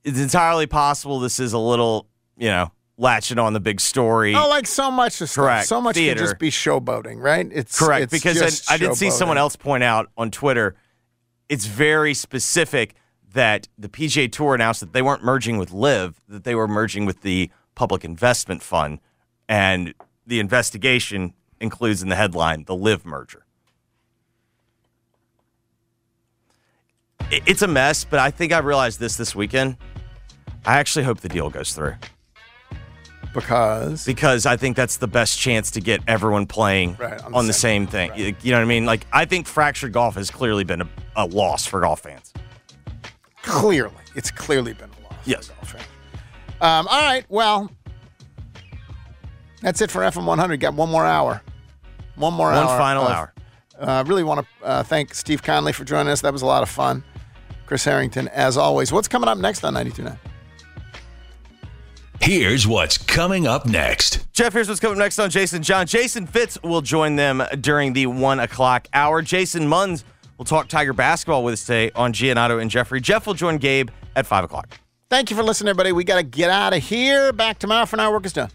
it's entirely possible this is a little, you know, latching on the big story. Oh, like so much of. Correct. So much Theater. could just be showboating, right? It's Correct, it's because I, I did see someone else point out on Twitter. It's very specific that the PGA Tour announced that they weren't merging with LIV, that they were merging with the Public Investment Fund, and the investigation includes in the headline the LIV merger. It's a mess, but I think I realized this this weekend. I actually hope the deal goes through. Because because I think that's the best chance to get everyone playing Right, on, on the, the same, thing. You, you know what I mean? Like I think fractured golf has clearly been a, a loss for golf fans. Clearly, it's clearly been a loss. Yes. Um, all right. Well, that's it for FM 100. Got one more hour. One more One hour. One final of- hour. Uh, really want to uh, thank Steve Conley for joining us. That was a lot of fun. Chris Herrington, as always. What's coming up next on 92.9? Here's what's coming up next. Geoff, here's what's coming up next on Jason John. Jason Fitz will join them during the one o'clock hour. Jason Munz will talk Tiger basketball with us today on Giannotto and Jeffrey. Geoff will join Gabe at five o'clock. Thank you for listening, everybody. We got to get out of here. Back tomorrow for now. Work is done.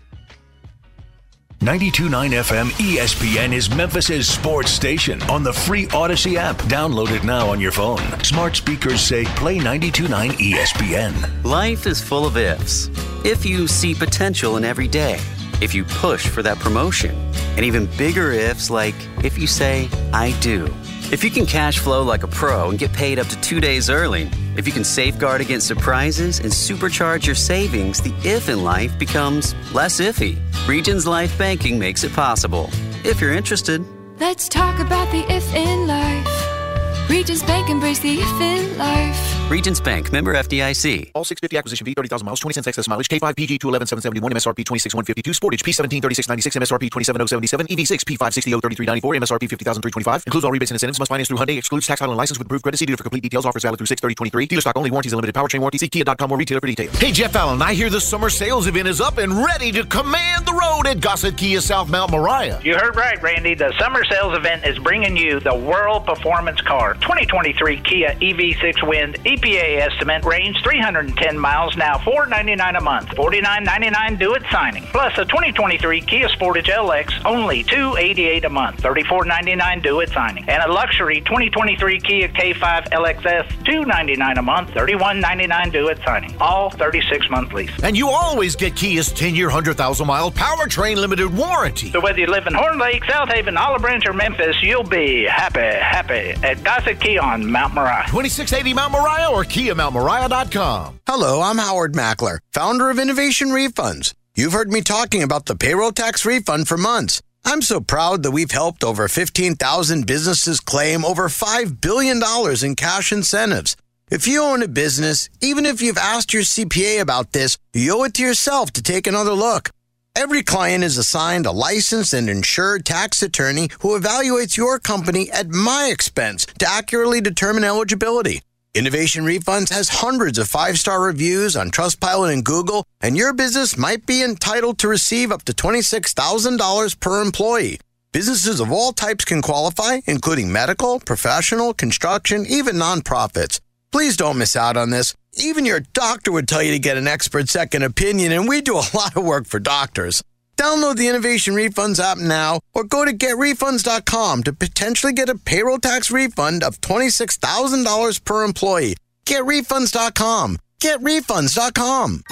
92.9 FM ESPN is Memphis' sports station on the free Odyssey app. Download it now on your phone. Smart speakers say play 92.9 ESPN. Life is full of ifs. If you see potential in every day, if you push for that promotion, and even bigger ifs like if you say, I do. If you can cash flow like a pro and get paid up to two days early, if you can safeguard against surprises and supercharge your savings, the if in life becomes less iffy. Regions Life Banking makes it possible. If you're interested, Let's talk about the if in life. Regions Bank embrace the if in life. Regions Bank, member FDIC. All 650 acquisition fee, 30,000 miles, 20 cents excess mileage, K5 PG 211,771, MSRP 26,152, Sportage P17 3696, MSRP 27,077, EV6 P560 3394, MSRP 50,325. Includes all rebates and incentives. Must finance through Hyundai. Excludes tax title and license with approved credit. See dealer for complete details. Offers valid through 63023. Dealer stock only. Warranties and limited powertrain warranty. See Kia.com or retailer for details. Hey, Jeff Allen, I hear the summer sales event is up and ready to command the road at Gossett Kia South Mount Moriah. You heard right, Randy. The summer sales event is bringing you the World Performance Car 2023 Kia EV6 Wind EPA estimate range 310 miles now, 499 a month, 49.99 due at signing. Plus a 2023 Kia Sportage LX only 288 a month, 34.99 due at signing, and a luxury 2023 Kia K5 LXS 299 a month, 31.99 due at signing. All 36 month lease. And you always get Kia's 10 year, 100,000 mile powertrain limited warranty. So whether you live in Horn Lake, South Haven, Olive Branch, or Memphis, you'll be happy, happy at Gossett Kia on Mount Moriah. 2680 Mount Moriah or KiaMountMoriah.com. Hello, I'm Howard Mackler, founder of Innovation Refunds. You've heard me talking about the payroll tax refund for months. I'm so proud that we've helped over 15,000 businesses claim over $5 billion in cash incentives. If you own a business, even if you've asked your CPA about this, you owe it to yourself to take another look. Every client is assigned a licensed and insured tax attorney who evaluates your company at my expense to accurately determine eligibility. Innovation Refunds has hundreds of five star reviews on Trustpilot and Google, and your business might be entitled to receive up to $26,000 per employee. Businesses of all types can qualify, including medical, professional, construction, even nonprofits. Please don't miss out on this. Even your doctor would tell you to get an expert second opinion, and we do a lot of work for doctors. Download the Innovation Refunds app now or go to getrefunds.com to potentially get a payroll tax refund of $26,000 per employee. Getrefunds.com. GetRefunds.com.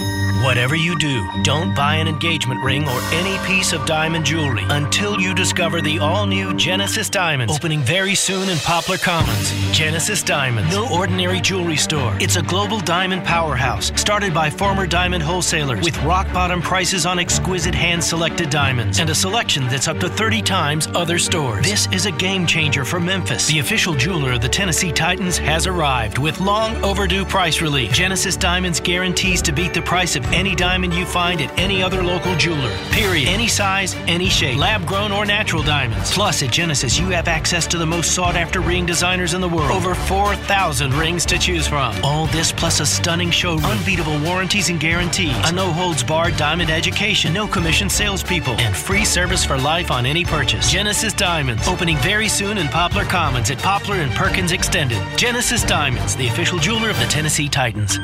Whatever you do, don't buy an engagement ring or any piece of diamond jewelry until you discover the all new Genesis Diamonds, opening very soon in Poplar Commons. Genesis Diamonds, no ordinary jewelry store. It's a global diamond powerhouse started by former diamond wholesalers with rock bottom prices on exquisite hand selected diamonds and a selection that's up to 30 times other stores. This is a game changer for Memphis. The official jeweler of the Tennessee Titans has arrived with long overdue price relief. Genesis Diamonds guarantees to beat the price of any diamond you find at any other local jeweler. Period. Any size, any shape. Lab grown or natural diamonds. Plus, at Genesis, you have access to the most sought after ring designers in the world. Over 4,000 rings to choose from. All this plus a stunning showroom, unbeatable warranties and guarantees, a no holds barred diamond education, no commission salespeople, and free service for life on any purchase. Genesis Diamonds, opening very soon in Poplar Commons at Poplar and Perkins Extended. Genesis Diamonds, the official jeweler of the Tennessee Titans.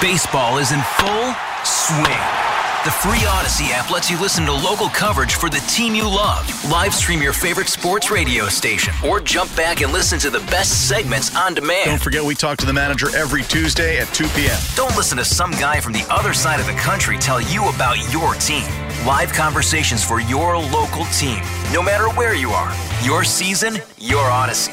Baseball is in full swing. The free Odyssey app lets you listen to local coverage for the team you love, live stream your favorite sports radio station, or jump back and listen to the best segments on demand. Don't forget, we talk to the manager every Tuesday at 2 p.m. Don't listen to some guy from the other side of the country tell you about your team. Live conversations for your local team, no matter where you are. Your season, your Odyssey.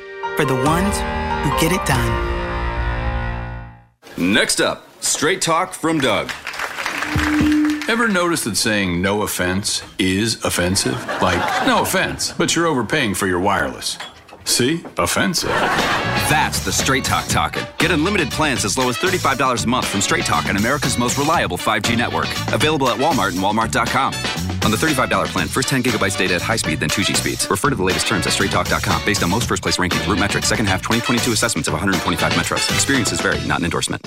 for the ones who get it done. Next up, straight talk from Doug. Ever notice that saying no offense is offensive? Like, no offense, but you're overpaying for your wireless. See? Offensive. That's the Straight Talk talking. Get unlimited plans as low as $35 a month from Straight Talk on America's most reliable 5G network. Available at Walmart and Walmart.com. On the $35 plan, first 10 gigabytes data at high speed, then 2G speeds. Refer to the latest terms at straighttalk.com based on most first place rankings, RootMetrics, second half 2022 assessments of 125 metros. Experiences vary, not an endorsement.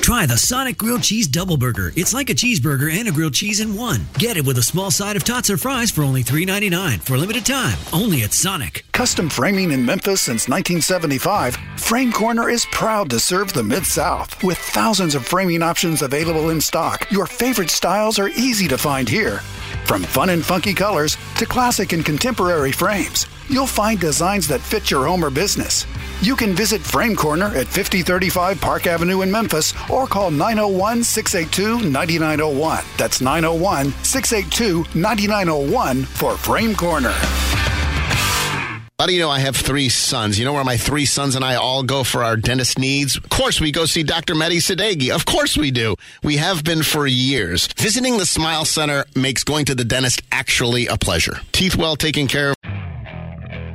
Try the Sonic Grilled Cheese Double Burger. It's like a cheeseburger and a grilled cheese in one. Get it with a small side of tots or fries for only $3.99 for a limited time. Only at Sonic. Custom framing in Memphis since 1975, Frame Corner is proud to serve the Mid South. With thousands of framing options available in stock, your favorite styles are easy to find here. From fun and funky colors to classic and contemporary frames, you'll find designs that fit your home or business. You can visit Frame Corner at 5035 Park Avenue in Memphis or call 901 682 9901. That's 901 682 9901 for Frame Corner. How do you know I have three sons? You know where my three sons and I all go for our dentist needs? Of course, we go see Dr. Mehdi Sadeghi. Of course we do. We have been for years. Visiting the Smile Center makes going to the dentist actually a pleasure. Teeth well taken care of.